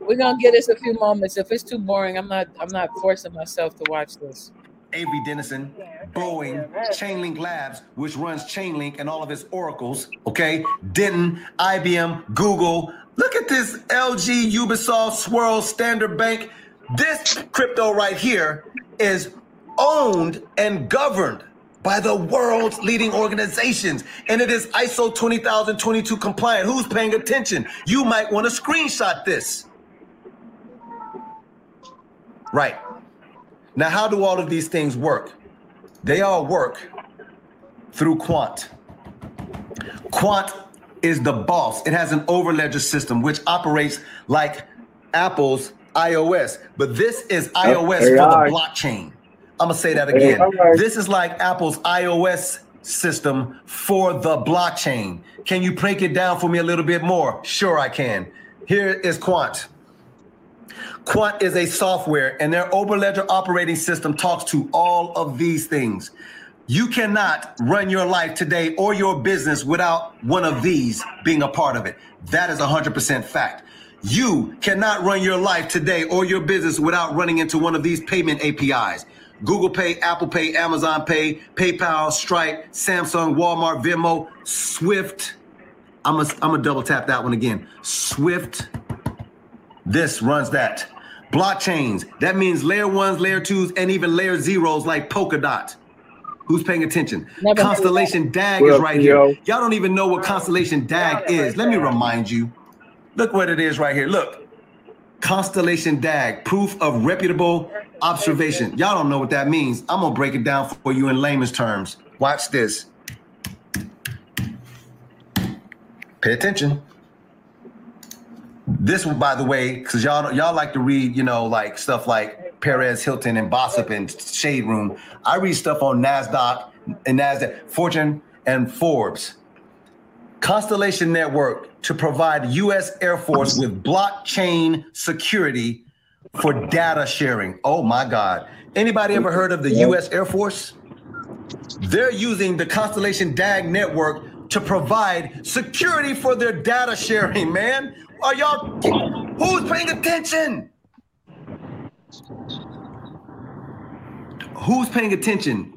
Speaker 1: We're gonna get us a few moments. If it's too boring, I'm not. I'm not forcing myself to watch this.
Speaker 6: Avery Dennison, Boeing, Chainlink Labs, which runs Chainlink and all of its oracles. Okay, Denton, IBM, Google. Look at this LG, Ubisoft, Swirl, Standard Bank. This crypto right here is owned and governed by the world's leading organizations, and it is ISO 20022 compliant. Who's paying attention? You might want to screenshot this. Right. Now, how do all of these things work? They all work through Quant. Quant is the boss. It has an overledger system which operates like Apple's iOS, but this is iOS for
Speaker 4: AI.
Speaker 6: the blockchain. I'm gonna say that again.
Speaker 4: AI.
Speaker 6: This is like Apple's iOS system for the blockchain. Can you break it down for me a little bit more? Sure, I can. Here is Quant. Quant is a software, and their Overledger operating system talks to all of these things. You cannot run your life today or your business without one of these being a part of it. That is 100% fact. You cannot run your life today or your business without running into one of these payment APIs. Google Pay, Apple Pay, Amazon Pay, PayPal, Stripe, Samsung, Walmart, Venmo, Swift. I'm gonna I'm gonna double tap that one again. Swift. This runs that. Blockchains. That means layer ones, layer twos, and even layer zeros like Polkadot. Who's paying attention?
Speaker 1: Never heard of that.
Speaker 6: Constellation DAG
Speaker 4: What
Speaker 6: is
Speaker 4: up,
Speaker 6: right
Speaker 4: Theo?
Speaker 6: here. Y'all don't even know what Constellation DAG is. Let me remind you. Look what it is right here. Look. Constellation DAG, proof of reputable observation. Y'all don't know what that means. I'm gonna break it down for you in layman's terms. Watch this. Pay attention. This one, by the way, because y'all y'all like to read, you know, like stuff like Perez Hilton and Bossip and Shade Room. I read stuff on Nasdaq and Nasdaq, Fortune and Forbes. Constellation Network to provide U.S. Air Force with blockchain security for data sharing. Oh my God! Anybody ever heard of the U.S. Air Force? They're using the Constellation DAG network to provide security for their data sharing, man. Are y'all who's paying attention? Who's paying attention?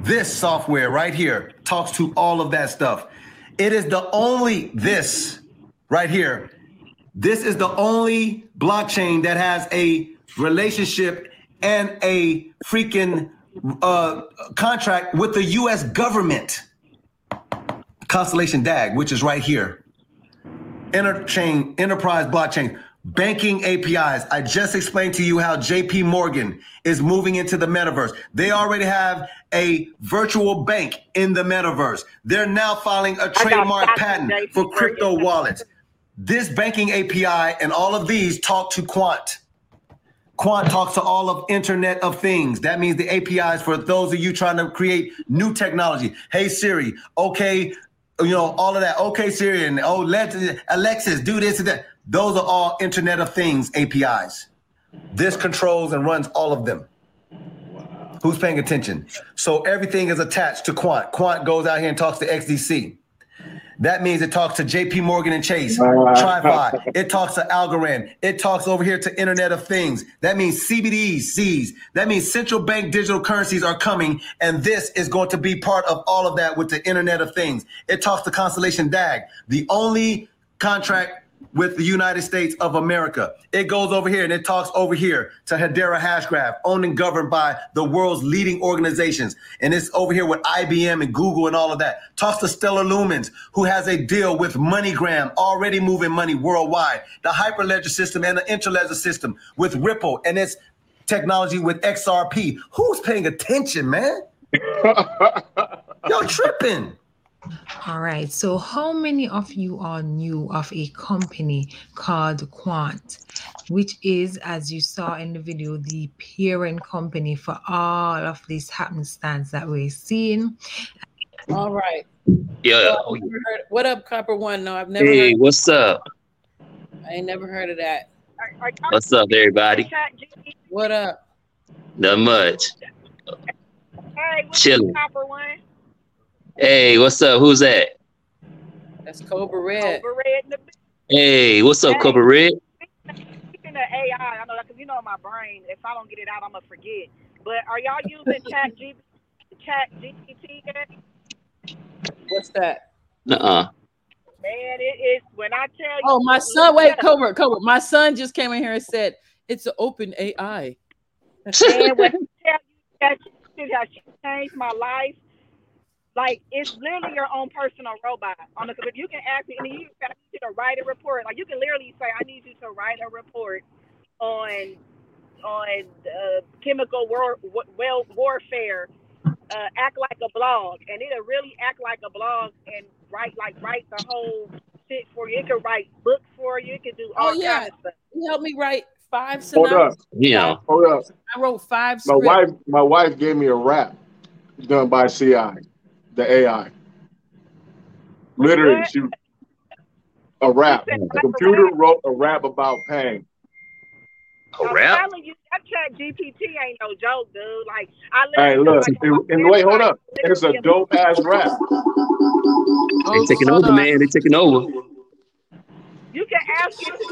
Speaker 6: This software right here talks to all of that stuff. It is the only this right here. This is the only blockchain that has a relationship and a freaking uh, contract with the US government. Constellation DAG, which is right here. Interchain, enterprise blockchain, banking APIs. I just explained to you how JP Morgan is moving into the metaverse. They already have a virtual bank in the metaverse. They're now filing a trademark patent for crypto wallets. This banking API and all of these talk to Quant. Quant talks to all of Internet of Things. That means the APIs for those of you trying to create new technology. Hey Siri, okay, you know all of that. Okay Siri, and oh let Alexis do this and that. Those are all Internet of Things APIs. This controls and runs all of them. Who's paying attention? So everything is attached to Quant. Quant goes out here and talks to XDC. That means it talks to JP Morgan and Chase, TriFi. It talks to Algorand. It talks over here to Internet of Things. That means CBDs, Cs. That means central bank digital currencies are coming, and this is going to be part of all of that with the Internet of Things. It talks to Constellation DAG, the only contract with the United States of America. It goes over here and it talks over here to Hedera Hashgraph, owned and governed by the world's leading organizations. And it's over here with IBM and Google and all of that. Talks to Stellar Lumens, who has a deal with MoneyGram, already moving money worldwide. The Hyperledger system and the Interledger system with Ripple and its technology with XRP. Who's paying attention, man? Y'all tripping.
Speaker 7: All right. So, how many of you are new of a company called Quant, which is, as you saw in the video, the parent company for all of these happenstance that we're seeing?
Speaker 1: All right.
Speaker 9: Yeah.
Speaker 1: So, heard- what up, Copper One? No, I've never.
Speaker 9: Hey,
Speaker 1: Heard,
Speaker 9: what's up?
Speaker 1: I ain't never heard of that.
Speaker 3: Are, are y'all
Speaker 9: What's up, everybody?
Speaker 1: What up?
Speaker 9: Not much.
Speaker 3: Hey, what's
Speaker 9: Chilling.
Speaker 3: the copper one?
Speaker 9: Hey, what's up? Who's that?
Speaker 1: That's Cobra Red.
Speaker 3: Cobra Red in the
Speaker 9: Hey, what's up,
Speaker 3: Hey.
Speaker 9: Cobra Red?
Speaker 3: Speaking of AI, I know because you know my brain. If I don't get it out, I'm gonna forget. But are y'all using Chat G, Chat GPT?
Speaker 1: What's that?
Speaker 9: Nuh-uh.
Speaker 3: Man, it is when I tell oh, you.
Speaker 1: Oh, my son. Wait, Cobra, Cobra. My son just came in here and said it's an open AI.
Speaker 3: Man, when I tell you that shit has changed my life, like it's literally your own personal robot. On the, if you can ask me, and you I need you to write a report. Like you can literally say, I need you to write a report on on uh, chemical war, well warfare. Uh, act like a blog, and it'll really act like a blog and write like write the whole shit for you. It can write books for you. It can do all that.
Speaker 1: Oh, yeah.
Speaker 3: kinds of stuff.
Speaker 1: He helped me write five
Speaker 4: Hold up.
Speaker 9: Yeah.
Speaker 4: Hold up.
Speaker 1: I wrote five
Speaker 4: My
Speaker 1: scripts.
Speaker 4: wife, my wife gave me a rap done by CI, the AI. Literally, she a rap. The computer wrote a rap about pain.
Speaker 9: A
Speaker 3: I'm
Speaker 9: rap?
Speaker 3: telling you, that chat GPT ain't no joke, dude. Like I
Speaker 4: Hey, look,
Speaker 3: like,
Speaker 4: and, and wait, hold up. It's a dope ass rap.
Speaker 9: They oh,
Speaker 1: taking
Speaker 9: over, man. They taking over.
Speaker 3: You can ask it to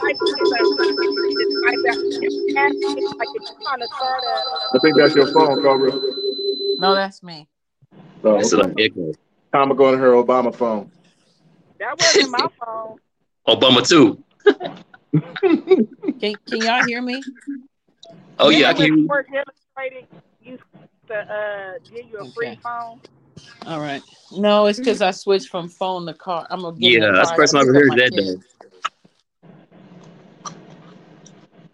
Speaker 3: type it in, like, type that. You can ask it like if you're trying to start a.
Speaker 4: I think that's your phone, Cobra.
Speaker 1: No, that's me.
Speaker 4: So,
Speaker 9: It's like echo.
Speaker 4: time to go to her Obama phone.
Speaker 3: That wasn't my phone.
Speaker 9: Obama too.
Speaker 1: Can, can y'all hear me?
Speaker 9: Oh yeah, I
Speaker 3: Remember
Speaker 9: can. hear
Speaker 3: when
Speaker 9: you.
Speaker 3: Sports Illustrated used to uh, give you a free phone.
Speaker 1: All right. No, it's because I switched from phone to car. I'm gonna get in
Speaker 9: Yeah, that's the first time I
Speaker 1: Pick
Speaker 9: ever heard that though.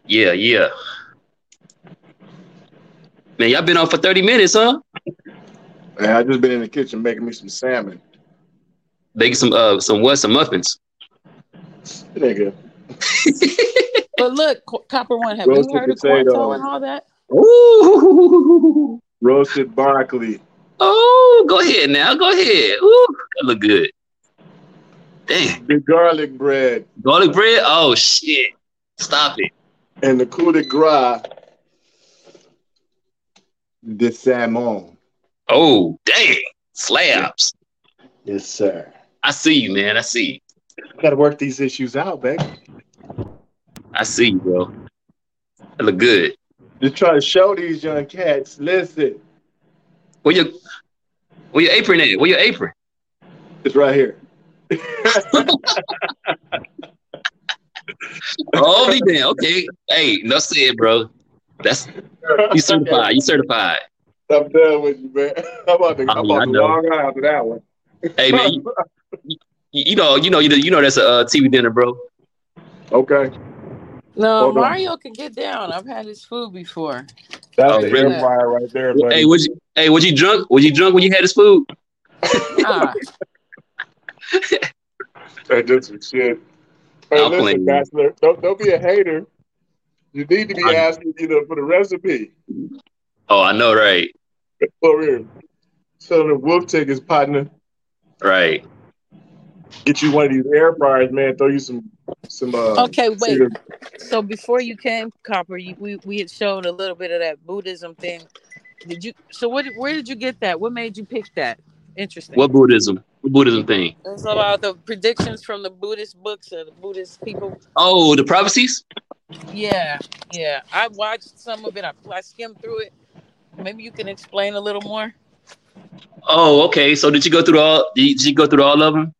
Speaker 9: Yeah, yeah. Man, y'all been on for 30 minutes, huh?
Speaker 4: Man, I just been in the kitchen making me some salmon.
Speaker 9: Making some uh some what? Some muffins.
Speaker 4: Nigga.
Speaker 1: But look, Copper One, have
Speaker 4: Roasted
Speaker 1: you heard of
Speaker 4: potato.
Speaker 1: Quarto and all that?
Speaker 9: Ooh.
Speaker 4: Roasted broccoli.
Speaker 9: Oh, go ahead now. Go ahead. Ooh, that look good. Damn.
Speaker 4: The garlic bread.
Speaker 9: Garlic bread? Oh shit. Stop it.
Speaker 4: And the coup de grace. De salmon.
Speaker 9: Oh, dang. Slabs.
Speaker 4: Yes, sir.
Speaker 9: I see you, man. I see you.
Speaker 4: Gotta work these issues out, baby.
Speaker 9: I see you, bro. That look good.
Speaker 4: Just try to show these young cats. Listen,
Speaker 9: Where your where your apron at? Where your apron?
Speaker 4: it's right here.
Speaker 9: Oh, be damn. Okay. Hey, no said, bro. That's you certified. You certified.
Speaker 4: I'm done with you, man. I'm about to, I'm
Speaker 9: Oh, yeah,
Speaker 4: about
Speaker 9: I
Speaker 4: to
Speaker 9: know.
Speaker 4: log out after that one.
Speaker 9: Hey man, you, you, you know, you know, you know, you know that's a uh, TV dinner, bro.
Speaker 4: okay.
Speaker 1: No,
Speaker 4: Hold on.
Speaker 1: Mario can get down. I've had his food before.
Speaker 4: That's
Speaker 9: Oh,
Speaker 4: the
Speaker 9: really?
Speaker 4: air fryer right there, buddy.
Speaker 9: Hey, was you hey, was you drunk? Was you drunk when you had this food?
Speaker 1: Ah,
Speaker 4: Hey, just some shit. Hey,
Speaker 9: I'm
Speaker 4: listen,
Speaker 9: playing.
Speaker 4: Bachelor, don't, don't be a hater. You need to be
Speaker 9: I-
Speaker 4: asking, you know, for the recipe.
Speaker 9: Oh, I know, right,
Speaker 4: Over here. So the wolf tickets, partner.
Speaker 9: right.
Speaker 4: Get you one of these air fryers, man. Throw you some, some. Uh,
Speaker 1: okay, wait.
Speaker 4: cedar-
Speaker 1: So before you came, Copper, you, we we had shown a little bit of that Buddhism thing. Did you? So what? Where did you get that? What made you pick that? Interesting.
Speaker 9: What Buddhism? What Buddhism thing?
Speaker 1: It's about the predictions from the Buddhist books or the Buddhist people.
Speaker 9: Oh, the prophecies.
Speaker 1: Yeah, yeah. I watched some of it. I, I skimmed through it. Maybe you can explain a little more.
Speaker 9: Oh, okay. So did you go through all? Did you go through all of them?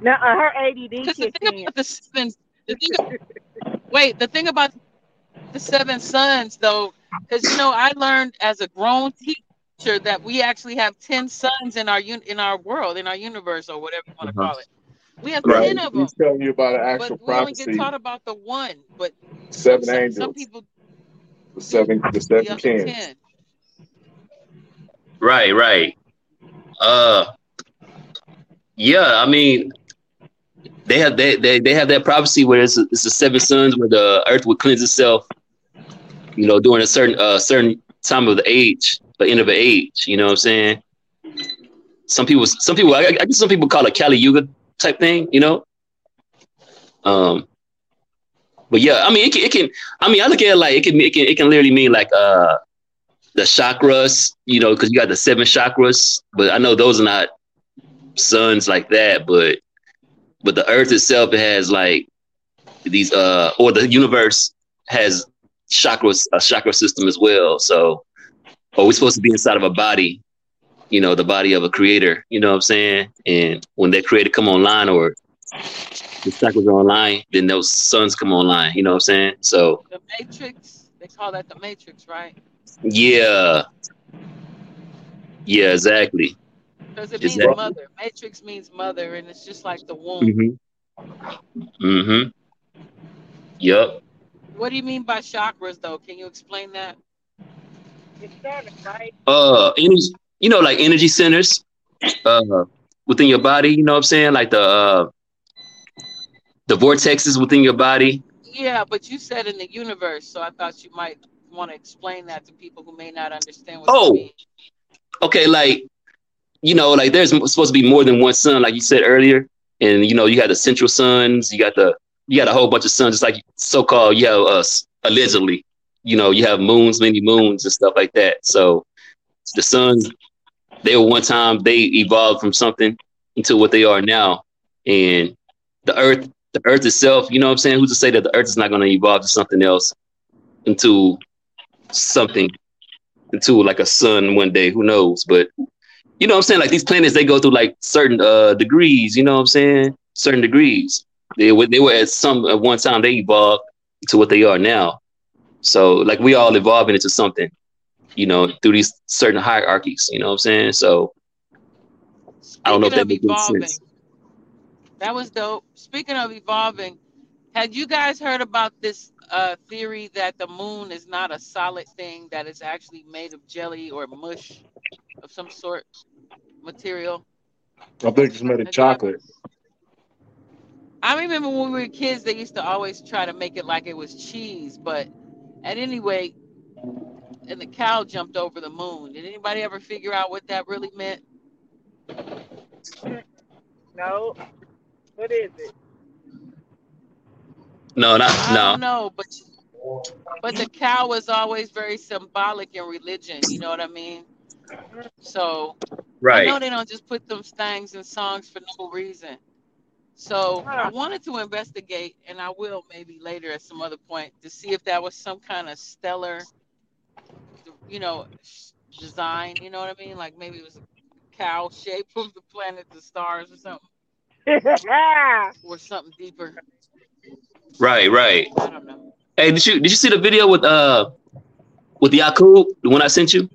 Speaker 3: Now uh, her ADD
Speaker 10: Because the thing
Speaker 3: in.
Speaker 10: about the seven, the thing, wait, the thing about the seven suns, though, because you know, I learned as a grown teacher that we actually have ten suns in our un- in our world, in our universe, or whatever you want to
Speaker 9: Uh-huh.
Speaker 10: call it. We have
Speaker 4: Right.
Speaker 10: ten of them,
Speaker 4: He's telling you about an actual
Speaker 10: but we only get taught about the one. But
Speaker 4: Seven
Speaker 10: some,
Speaker 4: angels.
Speaker 10: some people
Speaker 4: the seven, the
Speaker 10: the
Speaker 4: seven
Speaker 10: other
Speaker 4: kings.
Speaker 10: ten.
Speaker 9: Right, right. Uh, yeah. I mean, they have they they, they have that prophecy where it's it's the seven suns where the earth would cleanse itself. You know, during a certain uh certain time of the age, the end of an age. You know what I'm saying? Some people, some people, I, I guess some people call it Kali Yuga type thing. You know. Um. But yeah, I mean, it can, it can. I mean, I look at it like it can, it can, it can literally mean like uh the chakras, you know, because you got the seven chakras, but I know those are not suns like that. But but the Earth itself it has like these uh or the universe has chakras a chakra system as well. So, are we supposed to be inside of a body? You know, the body of a creator. You know what I'm saying? And when that creator come online or the chakras are online, then those suns come online. You know what I'm saying? So
Speaker 1: The Matrix, they call that the Matrix, right?
Speaker 9: yeah, yeah, exactly.
Speaker 1: Because it means mother. Matrix means mother, and it's just like the womb.
Speaker 9: Mm-hmm. Mm-hmm. Yep.
Speaker 1: What do you mean by chakras, though? Can you explain that?
Speaker 3: It's seven, right?
Speaker 9: Uh, energy, you know, like energy centers, uh, within your body. You know what I'm saying? Like the uh, the vortexes within your body.
Speaker 1: Yeah, but you said in the universe, so I thought you might want to explain that to people who may not understand what
Speaker 9: Oh.
Speaker 1: you mean.
Speaker 9: Okay, like you know, like there's supposed to be more than one sun, like you said earlier, and you know, you got the central suns, you got the you got a whole bunch of suns, just like so-called you have uh, us allegedly, you know, you have moons, many moons and stuff like that. So the suns, they were one time they evolved from something into what they are now, and the earth, the earth itself, you know what I'm saying? Who's to say that the earth is not going to evolve to something else, into something, into like a sun one day? Who knows? But you know what I'm saying? Like these planets, they go through like certain uh degrees, you know what I'm saying? Certain degrees. They were they were at some at one time they evolved to what they are now. So like we all evolving into something, you know, through these certain hierarchies, you know what I'm saying? So I don't know if that makes any
Speaker 1: evolving,
Speaker 9: sense.
Speaker 1: That was dope. Speaking of evolving, had you guys heard about this uh, theory that the moon is not a solid thing, that it's actually made of jelly or mush of some sort material?
Speaker 4: I think it's made of chocolate.
Speaker 1: I remember when we were kids, they used to always try to make it like it was cheese, but at any rate, and the cow jumped over the moon. Did anybody ever figure out what that really meant?
Speaker 3: No. What is it?
Speaker 9: No, not
Speaker 1: I
Speaker 9: no.
Speaker 1: don't but but the cow was always very symbolic in religion. You know what I mean? So right. I know they don't just put them things in songs for no reason. So I wanted to investigate, and I will maybe later at some other point to see if that was some kind of stellar, you know, design. You know what I mean? Like maybe it was a cow shape of the planet, the stars, or something, or something deeper.
Speaker 9: Right, right.
Speaker 1: I don't know.
Speaker 9: Hey, did you did you see the video with uh with Yakub, the one I sent you?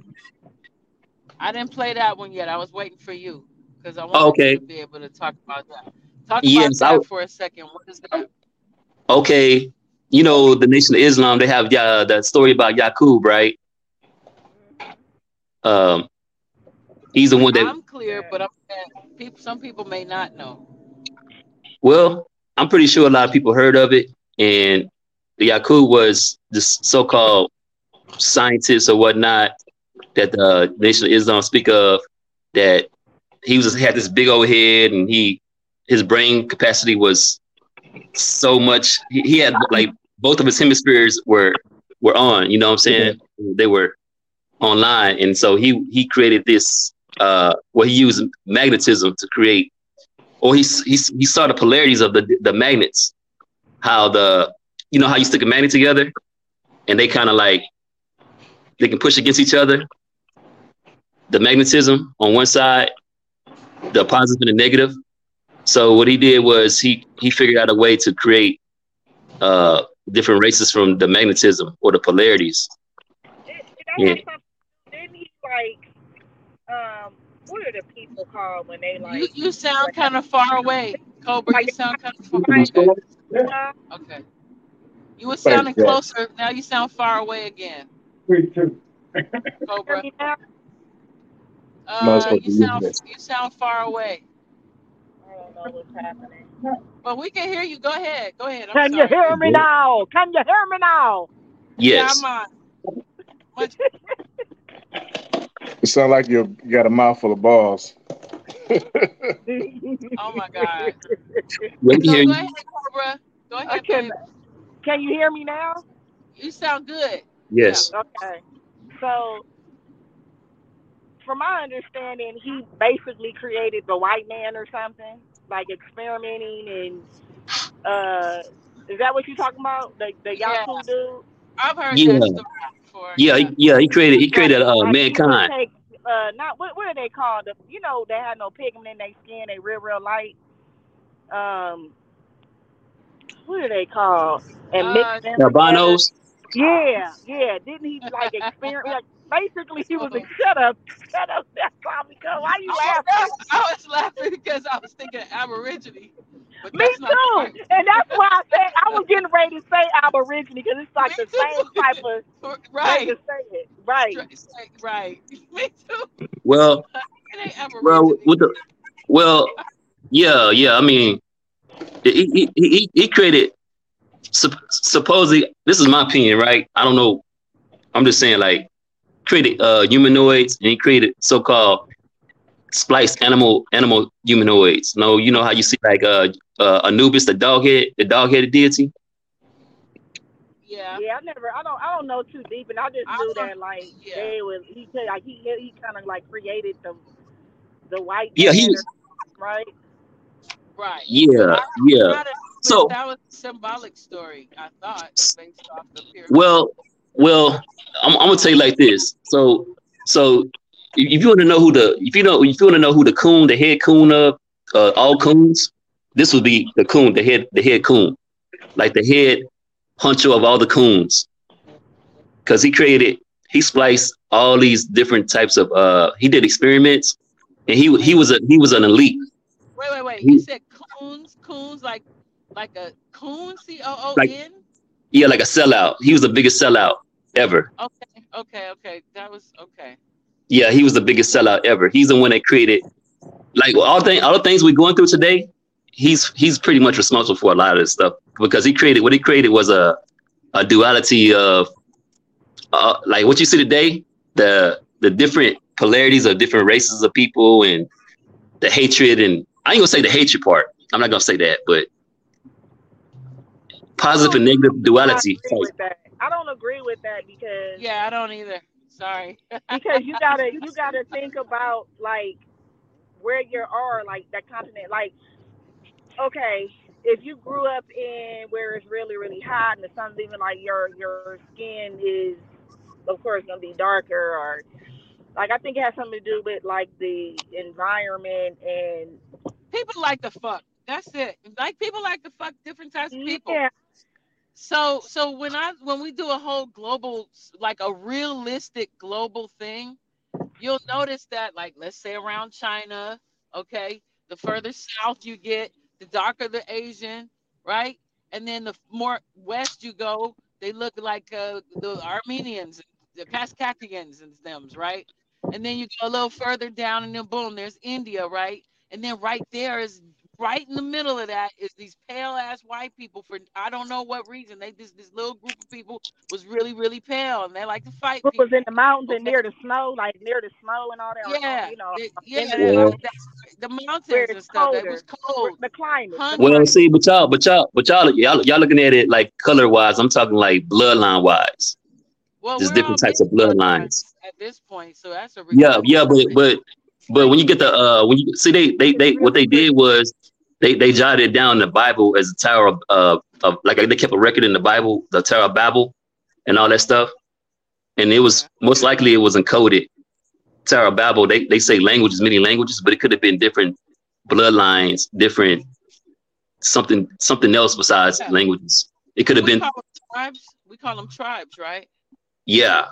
Speaker 1: I didn't play that one yet. I was waiting for you because I wanted
Speaker 9: Oh, okay.
Speaker 1: you to be able to talk about that. Talk about
Speaker 9: Yes, I
Speaker 1: that for a second. What is that?
Speaker 9: okay, you know, the Nation of Islam, they have uh, that story about Yakub, right? Um, he's the one that,
Speaker 1: I'm clear, but I'm people. Some people may not know.
Speaker 9: Well, I'm pretty sure a lot of people heard of it. And the Yakub was this so called scientist or whatnot that the Nation of Islam speak of, that he was had this big old head and he his brain capacity was so much he, he had like both of his hemispheres were were on you know what i'm saying they were online and so he he created this uh well he used magnetism to create or he he, he saw the polarities of the the magnets how the you know how you stick a magnet together and they kind of like they can push against each other the magnetism on one side the positive and the negative so what he did was he he figured out a way to create uh different races from the magnetism or the polarities. Yeah.
Speaker 3: Didn't he like um what are the people called when they like
Speaker 1: You you sound kind of far away, Cobra. You sound kind of far away. Okay. You were sounding
Speaker 4: you.
Speaker 1: closer. Now you sound far away again, Cobra. Uh, you sound you sound far away.
Speaker 3: I don't know what's happening.
Speaker 1: But we can hear you. Go ahead. Go ahead. I'm
Speaker 3: Can you hear me now? Can you hear me now?
Speaker 9: Yes.
Speaker 1: Come on. Much,
Speaker 4: It sounds like you you got a mouthful of balls.
Speaker 1: oh my God.
Speaker 9: We can
Speaker 1: So
Speaker 9: hear
Speaker 1: go
Speaker 9: you.
Speaker 1: ahead, Cobra. Go ahead.
Speaker 3: I can Can you hear me now?
Speaker 1: You sound good.
Speaker 9: Yes.
Speaker 3: Okay. So, from my understanding, he basically created the white man or something, like experimenting and uh, is that what you're talking about? The the
Speaker 1: Yeah.
Speaker 3: Yakub dude?
Speaker 1: I've heard
Speaker 9: Yeah.
Speaker 1: that story before.
Speaker 9: Yeah, he, yeah, he created he created uh
Speaker 3: Like,
Speaker 9: mankind.
Speaker 3: take, uh, not what what are they called? The, you know, they had no pigment in their skin. They real real light. Um, what are they called? And
Speaker 1: Uh,
Speaker 3: mix them.
Speaker 9: Albinos.
Speaker 3: Yeah, yeah. Didn't he like experiment? Like basically, he was like, "Shut up, shut up." That's probably good. Why you
Speaker 1: I was,
Speaker 3: laughing?
Speaker 1: I was laughing because I was thinking Aborigine.
Speaker 3: Me too.
Speaker 1: right.
Speaker 3: And that's why I said I was getting ready to say Aborigine because it's like
Speaker 1: Me
Speaker 3: the same type of way
Speaker 1: Right.
Speaker 3: to say it. Right.
Speaker 1: Right. Right. Me too.
Speaker 9: Well,
Speaker 1: It
Speaker 9: well, with the well, yeah, yeah. I mean, he he he, he created sup- supposedly. This is my opinion, right? I don't know. I'm just saying, like, created uh humanoids, and he created so-called spliced animal animal humanoids. No, you know how you see like uh, uh Anubis, the dog head, the dog-headed deity.
Speaker 1: Yeah.
Speaker 3: Yeah, I never, I don't, I don't know too deep, and I just
Speaker 1: I
Speaker 3: knew
Speaker 1: don't-
Speaker 3: that like
Speaker 1: yeah.
Speaker 3: they was he could like he he kind of like created the the white
Speaker 9: Yeah, he
Speaker 3: man
Speaker 9: was-
Speaker 3: or- right.
Speaker 9: Yeah, yeah.
Speaker 1: A-
Speaker 9: So-
Speaker 1: that was a symbolic story, I thought, based off the pyramid.
Speaker 9: Well, well, I'm, I'm gonna tell you like this. So, so if you want to know who the, if you know, if you want to know who the coon, the head coon of uh, all coons, this would be the coon, the head, the head coon, like the head honcho of all the coons, because he created, he spliced all these different types of, uh, he did experiments, and he he was a he was an elite.
Speaker 1: Wait, wait, wait.
Speaker 9: he-
Speaker 1: You said coons, coons, like like a coon, C O O N.
Speaker 9: Like- Yeah, like a sellout. He was the biggest sellout ever.
Speaker 1: Okay, okay, okay. That was okay.
Speaker 9: Yeah, he was the biggest sellout ever. He's the one that created like all thing all the things we're going through today. He's he's pretty much responsible for a lot of this stuff because he created what he created was a a duality of uh, like what you see today the the different polarities of different races of people and the hatred and I ain't gonna say the hatred part. I'm not gonna say that, but positive and negative
Speaker 3: I
Speaker 9: duality.
Speaker 3: agree with that. I don't agree with that because
Speaker 1: Yeah, I don't either. Sorry.
Speaker 3: because you gotta you gotta think about like where you are, like that continent. Like, okay, if you grew up in where it's really really hot and the sun's even like your your skin is, of course, gonna be darker or like I think it has something to do with like the environment and
Speaker 1: people like to fuck. That's it. Like people like to fuck different types of people.
Speaker 3: yeah.
Speaker 1: So so when I when we do a whole global like a realistic global thing, you'll notice that like let's say around China, okay, the further south you get, the darker the Asian, right? And then the more west you go, they look like uh, the Armenians, the Kazakhstians and thems, right? And then you go a little further down, and then boom, there's India, right? And then right there is right in the middle of that is these pale ass white people for I don't know what reason. They this this little group of people was really really pale and they like to fight
Speaker 3: It was in the mountains and near the snow, like near the snow and all that. or,
Speaker 1: Yeah,
Speaker 3: you know,
Speaker 1: it- yeah,
Speaker 3: the,
Speaker 9: Yeah.
Speaker 1: that- the mountains
Speaker 3: where
Speaker 1: and
Speaker 3: it's
Speaker 1: stuff. It was cold.
Speaker 3: The climate. the
Speaker 1: Hun-
Speaker 9: Well, see, but y'all, but y'all, but y'all, y'all, y'all looking at it like color wise. I'm talking like bloodline wise.
Speaker 1: Well,
Speaker 9: There's different types of bloodlines.
Speaker 1: at this point, so that's a
Speaker 9: Yeah, yeah, but but but when you get the uh when you see they they they what they did was they they jotted it down in the Bible as a tower of uh of like they kept a record in the Bible, the Tower of Babel, and all that stuff, and it was most likely it was encoded. Tower of Babel, they they say languages, many languages, but it could have been different bloodlines, different something something else besides
Speaker 1: Yeah.
Speaker 9: languages. It could have been
Speaker 1: tribes. We call them tribes, right?
Speaker 9: yeah.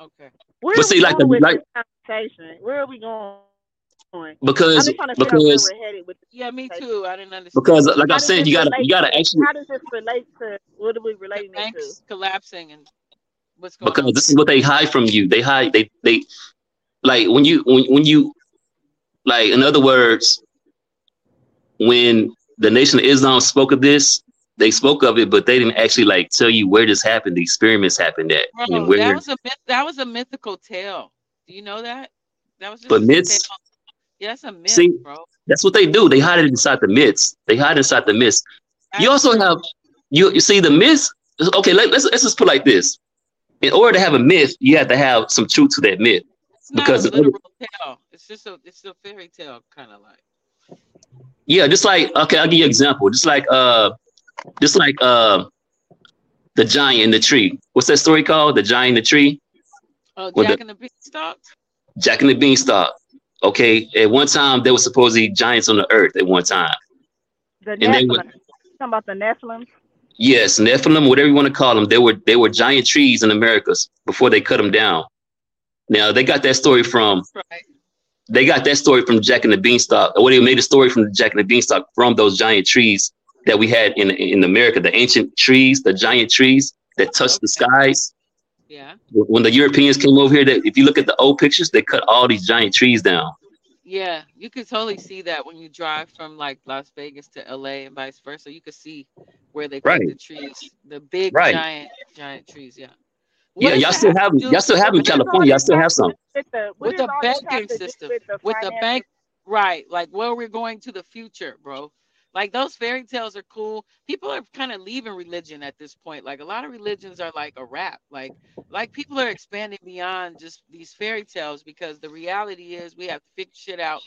Speaker 1: Okay.
Speaker 3: Where
Speaker 9: But
Speaker 3: are
Speaker 9: see, like the- like-
Speaker 3: this conversation? Where are we going?
Speaker 9: Because
Speaker 3: just trying to figure out where
Speaker 9: because
Speaker 3: we're headed with this
Speaker 1: Yeah, me too. I didn't understand.
Speaker 9: because like I
Speaker 3: How does
Speaker 9: said, you gotta you gotta
Speaker 3: to-
Speaker 9: actually
Speaker 3: How does this relate to what are we relating it to?
Speaker 1: banks collapsing and what's going
Speaker 9: because
Speaker 1: on?
Speaker 9: this is what they hide from you. They hide they they like when you when when you like in other words, when the Nation of Islam spoke of this, they spoke of it, but they didn't actually like tell you where this happened, the experiments happened at,
Speaker 1: Bro,
Speaker 9: and oh, where.
Speaker 1: that was a myth, that was a mythical tale. Do you know that? That was just
Speaker 9: But
Speaker 1: a
Speaker 9: myths-.
Speaker 1: Yeah, that's a myth,
Speaker 9: See,
Speaker 1: bro.
Speaker 9: That's what they do. They hide it inside the myths. They hide inside the myths. You also have you you see the myth. Okay, let, let's let's just put it like this. In order to have a myth, you have to have some truth to that myth.
Speaker 1: It's not
Speaker 9: Because
Speaker 1: a
Speaker 9: in order-
Speaker 1: literal tale. It's just a it's a fairy tale kind of like.
Speaker 9: Yeah, just like okay, I'll give you an example. Just like uh, just like uh, the giant in the tree. What's that story called? The giant in the tree.
Speaker 1: Oh, Jack
Speaker 9: the-
Speaker 1: and the Beanstalk.
Speaker 9: Jack and the Beanstalk. Okay, at one time there were supposedly giants on the earth. At one time,
Speaker 3: The
Speaker 9: And they
Speaker 3: Nephilim. Talking about the Nephilim.
Speaker 9: yes, Nephilim, whatever you want to call them, they were they were giant trees in Americas before they cut them down. Now they got that story from
Speaker 1: Right.
Speaker 9: they got that story from Jack and the Beanstalk. Or they made a story from Jack and the Beanstalk from those giant trees that we had in in America, the ancient trees, the giant trees that touched the skies.
Speaker 1: Yeah.
Speaker 9: When the Europeans came over here, that if you look at the old pictures, they cut all these giant trees down.
Speaker 1: Yeah, you could totally see that when you drive from like Las Vegas to LA and vice versa. You could see where they cut
Speaker 9: Right.
Speaker 1: the trees, the big
Speaker 9: Right.
Speaker 1: giant giant trees. Yeah.
Speaker 9: Yeah, y'all still have y'all still have in California. Y'all still have some.
Speaker 3: With the
Speaker 1: with the
Speaker 3: all this have
Speaker 1: banking system,
Speaker 3: with the
Speaker 1: with the bank, right? Like where we're going to the future, bro. Like those fairy tales are cool. People are kind of leaving religion at this point. Like a lot of religions are like a wrap. Like like people are expanding beyond just these fairy tales because the reality is we have to figure shit out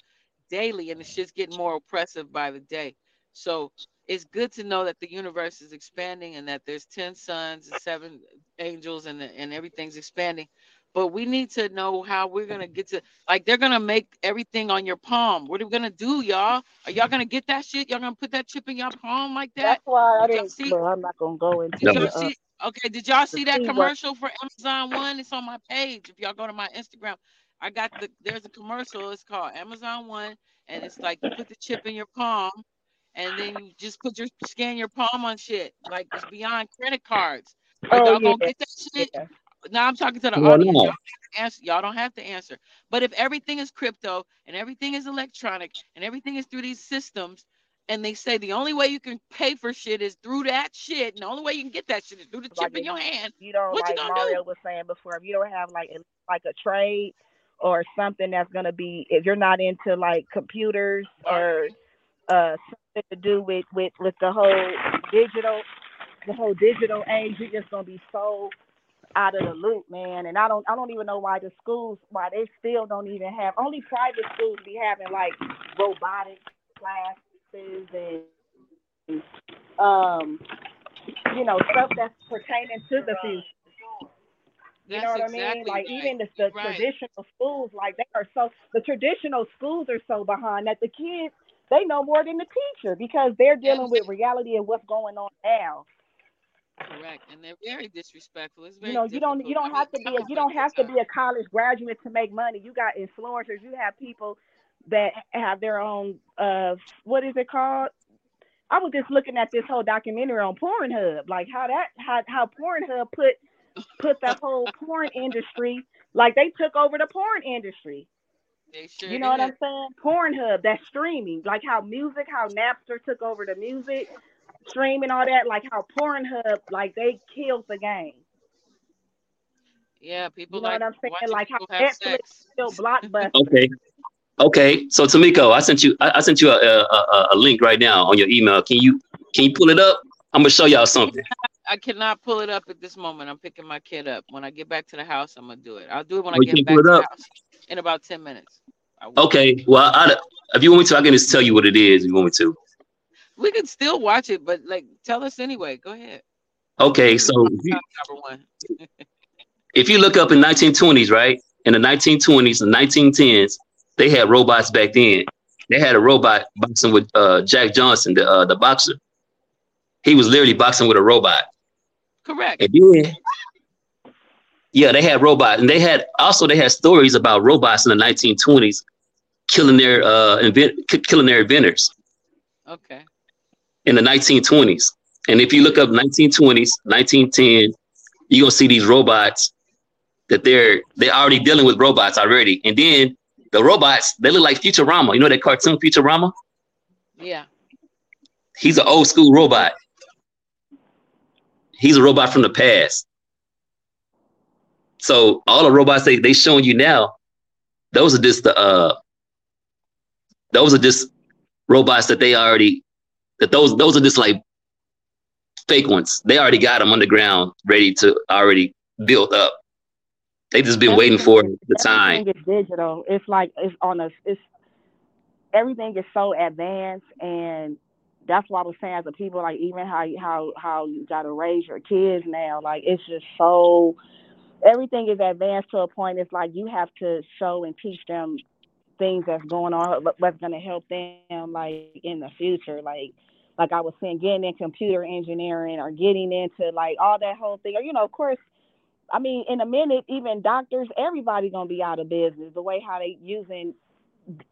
Speaker 1: daily and it's just getting more oppressive by the day. So it's good to know that the universe is expanding and that there's 10 suns and seven angels and, and everything's expanding. But we need to know how we're gonna get to like they're gonna make everything on your palm. What are we gonna do, y'all? Are y'all gonna get that shit? Y'all gonna put that chip in your palm like that?
Speaker 3: That's why I
Speaker 1: Did
Speaker 3: didn't.
Speaker 1: see?
Speaker 3: Well, I'm not gonna go into
Speaker 1: Did y'all
Speaker 3: Uh,
Speaker 1: see? Okay, did y'all see that commercial for Amazon One? It's on my page. If y'all go to my Instagram, I got the there's a commercial. It's called Amazon One, and it's like you put the chip in your palm, and then you just put your scan your palm on shit. Like it's beyond credit cards. Are
Speaker 3: Oh,
Speaker 1: y'all gonna get that shit?
Speaker 3: yeah.
Speaker 1: Now I'm talking to the
Speaker 9: Well,
Speaker 1: audience.
Speaker 9: no.
Speaker 1: Y'all, don't have to answer. Y'all don't have to answer. But if everything is crypto and everything is electronic and everything is through these systems, and they say the only way you can pay for shit is through that shit, and the only way you can get that shit is through the
Speaker 3: Like
Speaker 1: chip in your hand.
Speaker 3: You don't
Speaker 1: What you
Speaker 3: like
Speaker 1: gonna
Speaker 3: Mario
Speaker 1: do?
Speaker 3: was saying before. If you don't have like a- like a trade or something that's gonna be, if you're not into like computers or uh something to do with with with the whole digital, the whole digital age, you're just gonna be so out of the loop, man. And I don't I don't even know why the schools why they still don't even have only private schools be having like robotic classes and um you know stuff that's pertaining to the future. You know
Speaker 1: That's
Speaker 3: what I mean? Like
Speaker 1: right.
Speaker 3: even the, the
Speaker 1: Right.
Speaker 3: traditional schools, like they are so the traditional schools are so behind that the kids they know more than the teacher because they're dealing with reality and what's going on now.
Speaker 1: Correct, and they're very disrespectful. It's very
Speaker 3: You know, you don't you don't have to be a, you don't have to be a college graduate to make money. You got influencers. You have people that have their own uh what is it called? I was just looking at this whole documentary on Pornhub, like how that how how Pornhub put put the whole porn industry like they took over the porn industry.
Speaker 1: They sure
Speaker 3: You know what. I'm saying? Pornhub, that streaming, like how music, how Napster took over the music, streaming, all that, like how Pornhub, like they killed the game.
Speaker 1: Yeah, people
Speaker 3: You know
Speaker 1: like
Speaker 3: what I'm saying? Like how
Speaker 1: people have
Speaker 3: Netflix
Speaker 1: sex.
Speaker 3: still blockbuster.
Speaker 9: Okay. Okay. So Tomeicko, I sent you I, I sent you a, a, a- a link right now on your email. Can you can you pull it up? I'm gonna show y'all something.
Speaker 1: I cannot pull it up at this moment. I'm picking my kid up. When I get back to the house, I'm gonna do it. I'll do it when
Speaker 9: Oh,
Speaker 1: I get
Speaker 9: can't
Speaker 1: back
Speaker 9: pull
Speaker 1: to
Speaker 9: it
Speaker 1: the
Speaker 9: up?
Speaker 1: house in about ten minutes.
Speaker 9: Okay. Well, I, if you want me to, I can just tell you what it is. If you want me to.
Speaker 1: We could still watch it, but like, tell us anyway. Go ahead.
Speaker 9: Okay. So if you,
Speaker 1: Number one.
Speaker 9: if you look up in 1920s, right? In the 1920s and 1910s, they had robots back then. They had a robot boxing with uh, Jack Johnson, the uh, the boxer. He was literally boxing with a robot.
Speaker 1: Correct.
Speaker 9: And then, yeah, they had robots, and they had also they had stories about robots in the 1920s killing their uh invent killing their inventors
Speaker 1: Okay.
Speaker 9: In the 1920s. And if you look up 1920s, 1910, you're gonna see these robots that they're they're already dealing with robots already. And then the robots, they look like Futurama. You know that cartoon Futurama?
Speaker 1: Yeah.
Speaker 9: He's an old school robot. He's a robot from the past. So all the robots they they showing you now, those are just the uh those are just robots that they already that those those are just like fake ones. They already got them underground, ready to already built up. They just been waiting for the time.
Speaker 3: Everything is digital. It's like it's on us. it's everything is so advanced and that's why I was saying as a people, like even how how how you gotta raise your kids now, like it's just so everything is advanced to a point. It's like you have to show and teach them things that's going on, what's gonna help them like in the future, like like I was saying, getting in computer engineering or getting into like all that whole thing, or you know, of course, I mean, in a minute, even doctors, everybody gonna be out of business. The way how they using,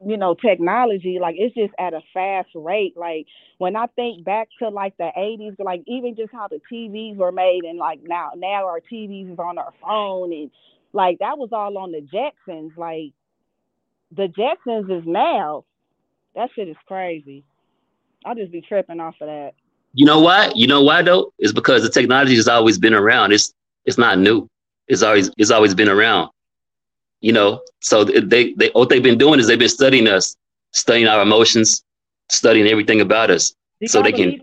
Speaker 3: you know, technology, like it's just at a fast rate. Like when I think back to like the '80s, like even just how the TVs were made, and like now, now our TVs is on our phone, and like that was all on the Jetsons. Like the Jetsons is now. That shit is crazy. I'll just be tripping off of that.
Speaker 9: You know why? You know why though? It's because the technology has always been around. It's it's not new. It's always it's always been around. You know, so they they what they've been doing is they've been studying us, studying our emotions, studying everything about us, so they can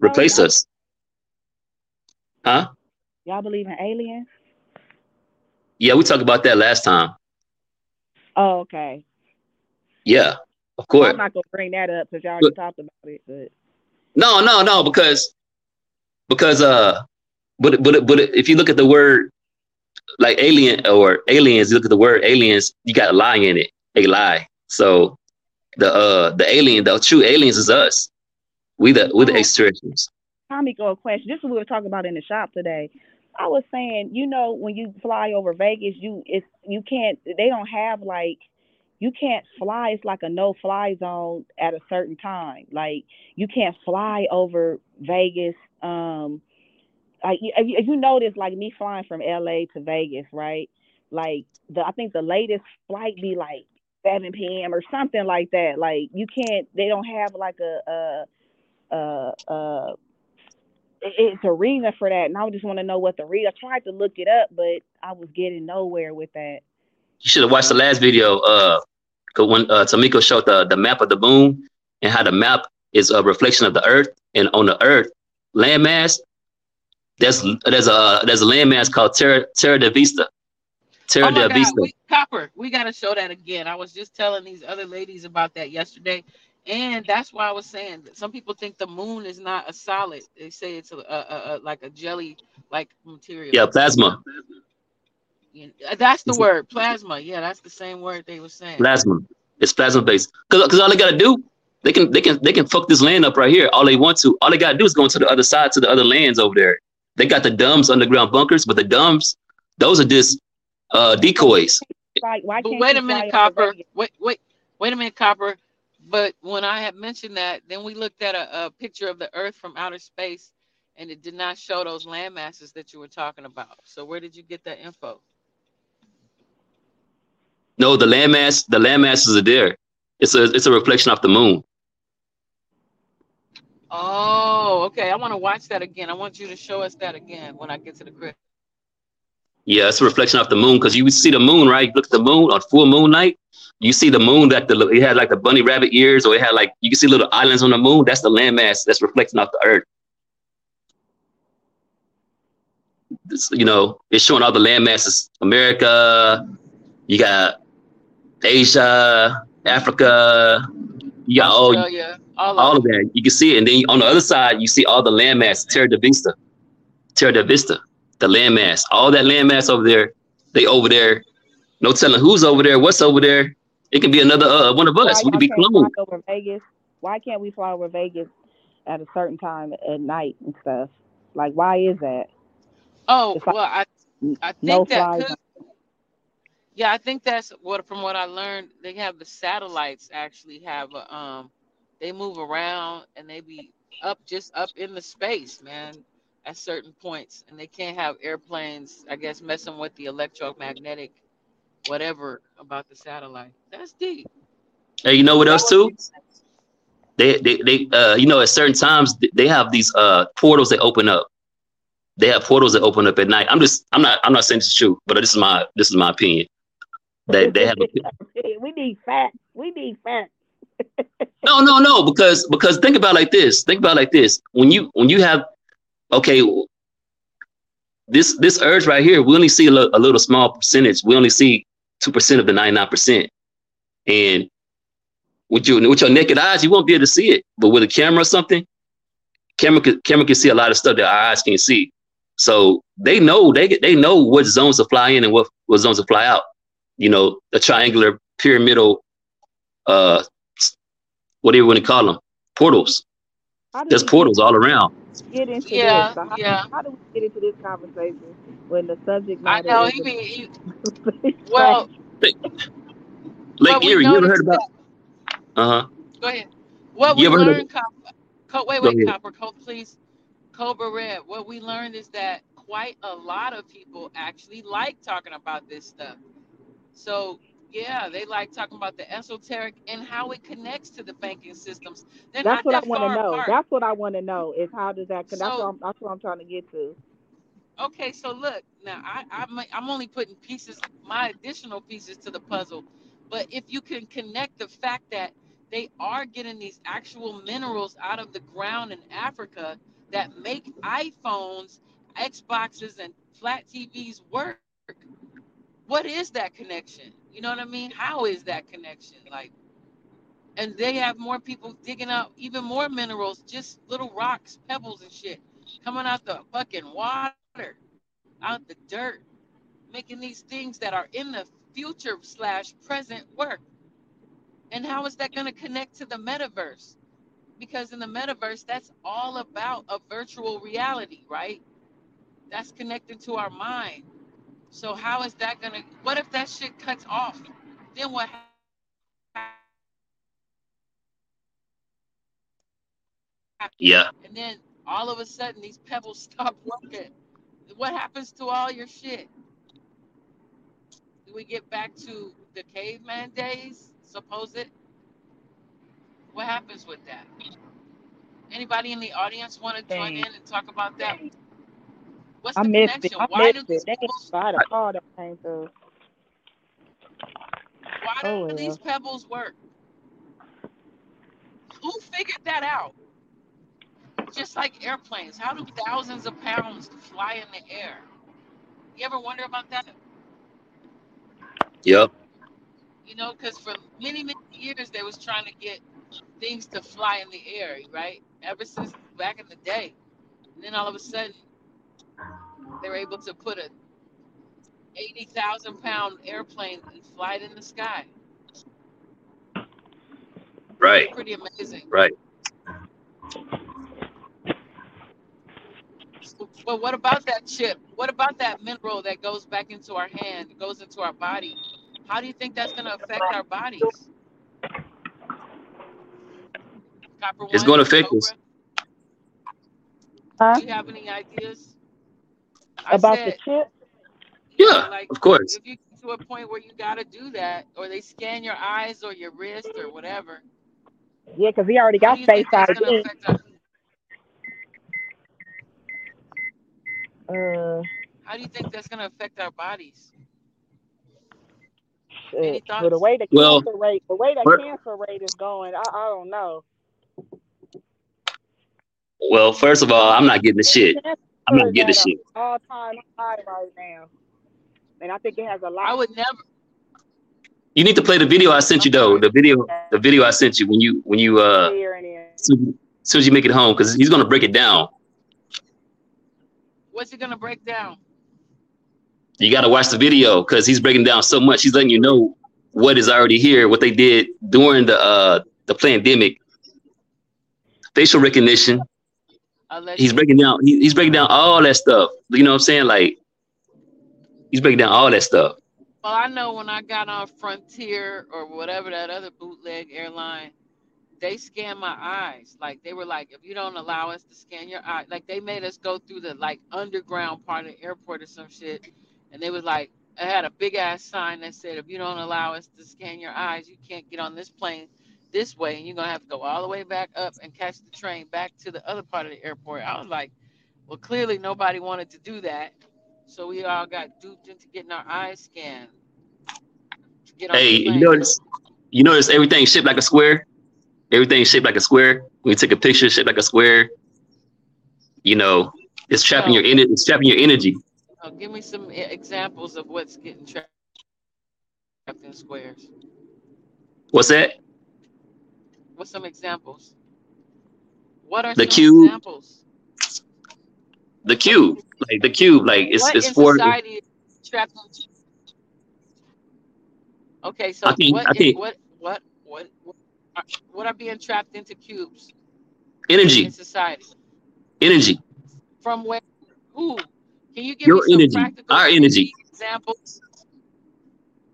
Speaker 9: replace us. Huh?
Speaker 3: Y'all believe in aliens?
Speaker 9: Yeah, we talked about that last time.
Speaker 3: Oh, okay.
Speaker 9: Yeah, of course.
Speaker 3: I'm not gonna bring that up because y'all already talked about it. But
Speaker 9: No, no, no, because because uh, but but but if you look at the word like alien or aliens, you look at the word aliens, you got a lie in it, a lie. So the uh the alien, the true aliens is us. We the we the extraterrestrials.
Speaker 3: Tommy, go a question. This is what we were talking about in the shop today. I was saying, you know, when you fly over Vegas, you it's you can't. They don't have like you can't fly. It's like a no fly zone at a certain time. Like you can't fly over Vegas. Um, like you, you notice, like me flying from LA to Vegas, right? Like the I think the latest flight be like 7 p.m. or something like that. Like you can't. They don't have like a a a, a it's a reason for that, and I just want to know what the reason. I tried to look it up, but I was getting nowhere with that.
Speaker 9: You should have watched the last video. Uh, 'cause when uh, Tomeicko showed the the map of the moon and how the map is a reflection of the Earth, and on the Earth landmass, there's there's a there's a landmass called Terra Terra de Vista. Terra
Speaker 1: Oh
Speaker 9: de
Speaker 1: God,
Speaker 9: Vista.
Speaker 1: we, Copper, we got to show that again. I was just telling these other ladies about that yesterday, and that's why I was saying that some people think the moon is not a solid. They say it's a, a, a, a like a jelly like material.
Speaker 9: Yeah, plasma.
Speaker 1: You know, that's the word, plasma. Yeah, that's the same word they were saying.
Speaker 9: Plasma. It's plasma based. Cause, Cause all they gotta do, they can they can they can fuck this land up right here. All they want to. All they gotta do is go into the other side to the other lands over there. They got the dumbs underground bunkers, but the dumbs, those are just uh decoys.
Speaker 3: Like, why
Speaker 1: But wait a minute, Copper. Wait, wait, wait a minute, Copper. But when I had mentioned that, then we looked at a, a picture of the Earth from outer space, and it did not show those land masses that you were talking about. So where did you get that info?
Speaker 9: No, the landmass, the land masses are there. It's a it's a reflection of the moon.
Speaker 1: Oh, okay. I want to watch that again. I want you to show us that again when I get to the crib.
Speaker 9: Yeah, it's a reflection of the moon because you see the moon, right? You look at the moon on full moon night. You see the moon that the it had like the bunny rabbit ears, or it had like you can see little islands on the moon. That's the landmass that's reflecting off the earth. This, you know, it's showing all the landmasses. America, you got Asia, Africa, you got all,
Speaker 1: all,
Speaker 9: all
Speaker 1: of
Speaker 9: of that. You can see it, and then on the other side, you see all the landmass, Terra de Vista, Terra de Vista, the landmass, all that landmass over there. They over there. No telling who's over there, what's over there. It could be another uh, one of
Speaker 3: Why
Speaker 9: us. We
Speaker 3: y'all
Speaker 9: could be
Speaker 3: can't fly
Speaker 9: cloned.
Speaker 3: over Vegas? Why can't we fly over Vegas at a certain time at night and stuff? Like, why is that?
Speaker 1: Oh,
Speaker 3: It's like
Speaker 1: well, I I think
Speaker 3: no
Speaker 1: that
Speaker 3: fly
Speaker 1: could
Speaker 3: zone.
Speaker 1: Yeah, I think that's what from what I learned. They have the satellites actually have a, um, they move around and they be up just up in the space, man, at certain points, and they can't have airplanes. I guess messing with the electromagnetic, whatever about the satellite. That's deep.
Speaker 9: Hey, you know what else too? They, they, they, uh, you know, at certain times they have these uh portals that open up. They have portals that open up at night. I'm just, I'm not, I'm not saying it's true, but this is my, this is my opinion. They, they have. A,
Speaker 3: we need facts. We need facts.
Speaker 9: no, no, no, because because think about it like this. Think about it like this. When you when you have okay, this this urge right here, we only see a, li- a little small percentage. We only see two percent of the ninety nine percent, and with your with your naked eyes, you won't be able to see it. But with a camera or something, camera camera can see a lot of stuff that our eyes can't see. So they know they get they know what zones to fly in and what what zones to fly out. You know, a triangular pyramidal, uh, what do you want to call them? Portals. There's portals all around.
Speaker 3: get into
Speaker 1: Yeah,
Speaker 3: this? So how,
Speaker 1: yeah.
Speaker 3: how do we get into this conversation when the subject
Speaker 1: I
Speaker 3: matter
Speaker 1: know
Speaker 3: is
Speaker 1: he be he,
Speaker 3: the
Speaker 1: well.
Speaker 9: Lake
Speaker 1: But we
Speaker 9: Erie, you ever heard
Speaker 1: noticed
Speaker 9: about? Uh huh.
Speaker 1: Go ahead. What
Speaker 9: You
Speaker 1: we
Speaker 9: ever of?
Speaker 1: learned, Copper, Co- wait,
Speaker 9: Go
Speaker 1: wait,
Speaker 9: ahead.
Speaker 1: Copper, Co- please, Cobra Red. What we learned is that quite a lot of people actually like talking about this stuff. So yeah, they like talking about the esoteric and how it connects to the banking systems. They're
Speaker 3: That's what I want to know.
Speaker 1: apart.
Speaker 3: That's what I want to know is how does that? Cause that's what
Speaker 1: So
Speaker 3: I'm, that's what I'm trying to get to.
Speaker 1: okay, so look now, I I'm I'm only putting pieces, my additional pieces to the puzzle. But if you can connect the fact that they are getting these actual minerals out of the ground in Africa that make iPhones, Xboxes, and flat TVs work. What is that connection? You know what I mean? How is that connection? Like, and they have more people digging out even more minerals, just little rocks, pebbles, and shit coming out the fucking water, out the dirt, making these things that are in the future slash present work. And how is that going to connect to the metaverse? Because in the metaverse, that's all about a virtual reality, right? That's connected to our mind. So how is that going to? What if that shit cuts off? Then what? happens?
Speaker 9: Yeah.
Speaker 1: And then all of a sudden, these pebbles stop working. What happens to all your shit? Do we get back to the caveman days? Suppose it. What happens with that? Anybody in the audience want to join in and talk about that? What's
Speaker 3: I
Speaker 1: the
Speaker 3: missed it. I
Speaker 1: Why do
Speaker 3: missed
Speaker 1: these
Speaker 3: it. They
Speaker 1: pebbles?
Speaker 3: I had a call that came through.
Speaker 1: Why do
Speaker 3: Oh
Speaker 1: these
Speaker 3: well.
Speaker 1: pebbles work? Who figured that out? Just like airplanes, how do thousands of pounds fly in the air? You ever wonder about that?
Speaker 9: Yep.
Speaker 1: You know, because for many, many years they was trying to get things to fly in the air, right? Ever since back in the day. And then all of a sudden they were able to put a 80,000 pound airplane and fly it in the sky.
Speaker 9: Right.
Speaker 1: Pretty amazing.
Speaker 9: Right.
Speaker 1: But what about that chip? What about that mineral that goes back into our hand, goes into our body? How do you think that's going to affect our bodies? Copper
Speaker 9: It's going to affect us.
Speaker 3: Huh?
Speaker 1: do you have any ideas? I
Speaker 3: About
Speaker 1: said,
Speaker 3: the chip?
Speaker 9: Yeah,
Speaker 1: like,
Speaker 9: of course.
Speaker 1: if you get to a point where you got to do that, or they scan your eyes or your wrist or whatever,
Speaker 3: Yeah, because he already got
Speaker 1: do you
Speaker 3: Face
Speaker 1: think that's going to
Speaker 3: ID. Uh,
Speaker 1: How do you think that's going to affect our bodies?
Speaker 3: shit.
Speaker 1: Any
Speaker 3: Well, the way the
Speaker 9: Well,
Speaker 3: cancer rate, the way the
Speaker 9: fir-
Speaker 3: cancer rate is going, I, I don't know.
Speaker 9: well, first of all, I'm not getting the shit. I'm
Speaker 3: Cancer
Speaker 9: not
Speaker 3: is
Speaker 9: getting the shit.
Speaker 3: all-time high right now, and I think it has a lot.
Speaker 1: I would never.
Speaker 9: You need to play the video I sent you though. The video, the video I sent you when you when you uh
Speaker 3: Here
Speaker 9: as soon as soon as you make it home because he's gonna break it down.
Speaker 1: What's he going to break down?
Speaker 9: You got to watch the video because he's breaking down so much. He's letting you know what is already here, what they did during the uh the pandemic, facial recognition. He's breaking down. He, he's breaking down all that stuff. You know what I'm saying? Like he's breaking down all that stuff.
Speaker 1: Well, I know when I got on Frontier or whatever that other bootleg airline, they scanned my eyes. Like they were like, if you don't allow us to scan your eye, like they made us go through the like underground part of the airport or some shit. And they was like, I had a big ass sign that said, if you don't allow us to scan your eyes, you can't get on this plane this way, and you're gonna have to go all the way back up and catch the train back to the other part of the airport. I was like, well, clearly nobody wanted to do that, so we all got duped into getting our eyes scanned
Speaker 9: Hey, you notice you notice everything shaped like a square. Everything shaped like a square. When you take a picture, shaped like a square. You know, It's trapping
Speaker 10: No.
Speaker 9: your energy. It's trapping your energy.
Speaker 10: Uh, give me some examples of what's getting trapped in squares.
Speaker 9: What's that?
Speaker 10: What's some examples? What are
Speaker 9: The cube.
Speaker 10: examples?
Speaker 9: The cube, like the cube, like it's
Speaker 10: what
Speaker 9: it's for.
Speaker 10: society is trapped in? Okay, so
Speaker 9: I think-
Speaker 10: what,
Speaker 9: I
Speaker 10: in-
Speaker 9: think-
Speaker 10: what what what what are, what are being trapped into cubes
Speaker 9: Energy,
Speaker 10: in society?
Speaker 9: energy,
Speaker 10: From where? Who? Can you give
Speaker 9: your
Speaker 10: me some
Speaker 9: energy, our energy.
Speaker 10: examples?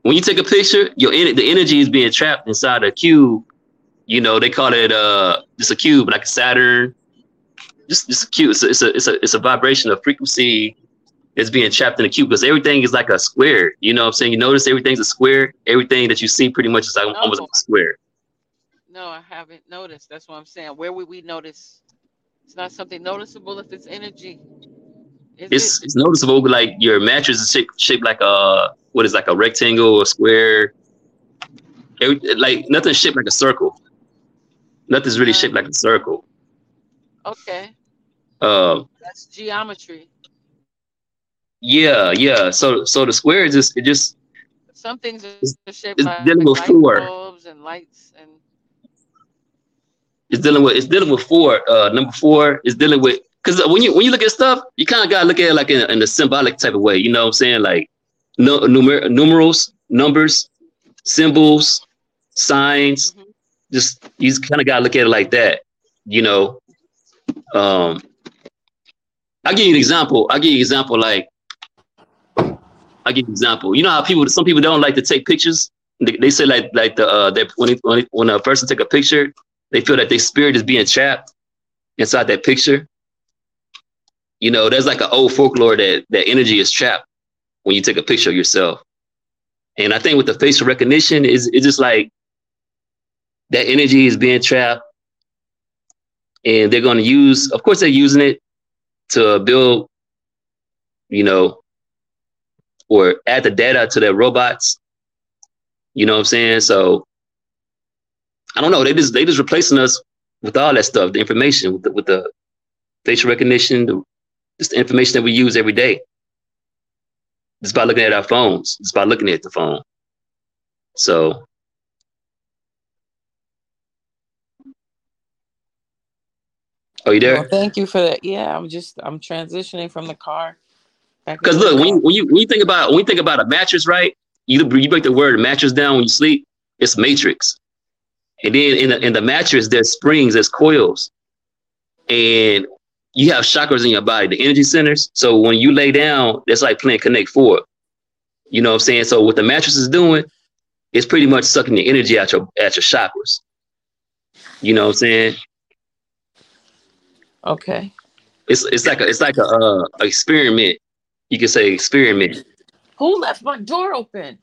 Speaker 9: When you take a picture, your the energy is being trapped inside a cube. You know they call it uh just a cube, like a Saturn. Just just a cube. It's a, it's a it's a it's a vibration of frequency that's being trapped in a cube because everything is like a square. You know what I'm saying? You notice everything's a square. Everything that you see pretty much is like almost like a square.
Speaker 10: No, I haven't noticed. That's what I'm saying. Where would we notice? It's not something noticeable if it's energy. Is
Speaker 9: it's it's noticeable like your mattress is shaped, shaped like a what is like a rectangle or square Every, like nothing shaped like a circle nothing's really shaped like a circle
Speaker 10: okay?
Speaker 9: um
Speaker 10: That's geometry.
Speaker 9: yeah yeah so so the square is just it just
Speaker 10: Some things are shaped
Speaker 9: it's
Speaker 10: like,
Speaker 9: dealing with four.
Speaker 10: bulbs and lights and
Speaker 9: it's dealing with it's dealing with four uh number four is dealing with because when you when you look at stuff you kind of gotta look at it like in, in a symbolic type of way you know what i'm saying like no numer- numerals numbers symbols signs just you just kind of gotta look at it like that you know? Um i'll give you an example. I'll give you an example like i'll give you an example. You know how people some people don't like to take pictures? They, they say like like the uh they, when, it- when, it- when a person take a picture they feel that their spirit is being trapped inside that picture. You know there's like an old folklore that that energy is trapped when you take a picture of yourself. And i think with the facial recognition is it's just like that energy is being trapped. And they're going to use of course they're using it to build you know or add the data to their robots. You know what i'm saying? So i don't know. They just they just replacing us with all that stuff the information with the, with the facial recognition the, just the information that we use every day. Just by looking at our phones just by looking at the phone. So are you there
Speaker 1: Well, thank you for that. Yeah, I'm just I'm transitioning from the car.
Speaker 9: Because look, when you, when you when you think about when you think about a mattress, right? You you break the word mattress down when you sleep. It's matrix, and then in the in the mattress there's springs, there's coils, and you have chakras in your body, the energy centers. So when you lay down, that's like playing Connect Four. You know what I'm saying? So what the mattress is doing, it's pretty much sucking the energy out your at your chakras. You know what I'm saying?
Speaker 1: Okay.
Speaker 9: It's it's like a it's like a uh, experiment. You could say experiment.
Speaker 1: Who left my door open?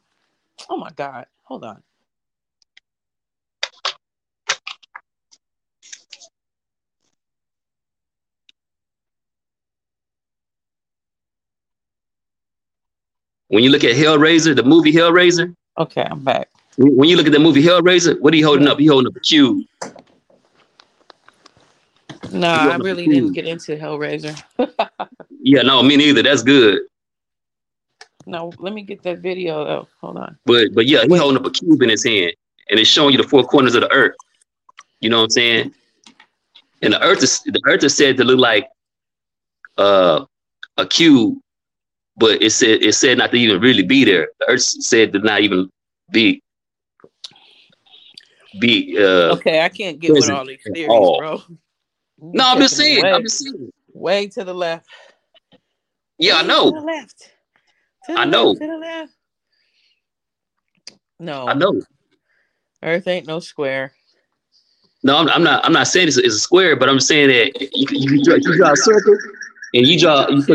Speaker 1: Oh my god. Hold on.
Speaker 9: When you look at Hellraiser, the movie Hellraiser,
Speaker 1: Okay, I'm back.
Speaker 9: when you look at the movie Hellraiser, what are you holding up? He holding up a cube.
Speaker 1: No, I really didn't get into Hellraiser.
Speaker 9: Yeah, no, me neither. That's good.
Speaker 1: No, let me get that video though. Hold on.
Speaker 9: But but yeah, he's holding up a cube in his hand, and it's showing you the four corners of the earth. You know what I'm saying? And the earth is the earth is said to look like uh a cube, but it said it said not to even really be there. The earth said to not even be be uh
Speaker 1: Okay, I can't get with all these theories,
Speaker 9: all.
Speaker 1: bro.
Speaker 9: No, I'm just saying. I'm just saying.
Speaker 1: Way to the left.
Speaker 9: Yeah, I know.
Speaker 1: To the left. To the
Speaker 9: I
Speaker 1: left,
Speaker 9: know.
Speaker 1: To the left. No.
Speaker 9: I know.
Speaker 1: Earth ain't no square.
Speaker 9: No, I'm, I'm not. I'm not saying it's a, it's a square, but I'm saying that you, you, draw, you draw a circle and you draw you put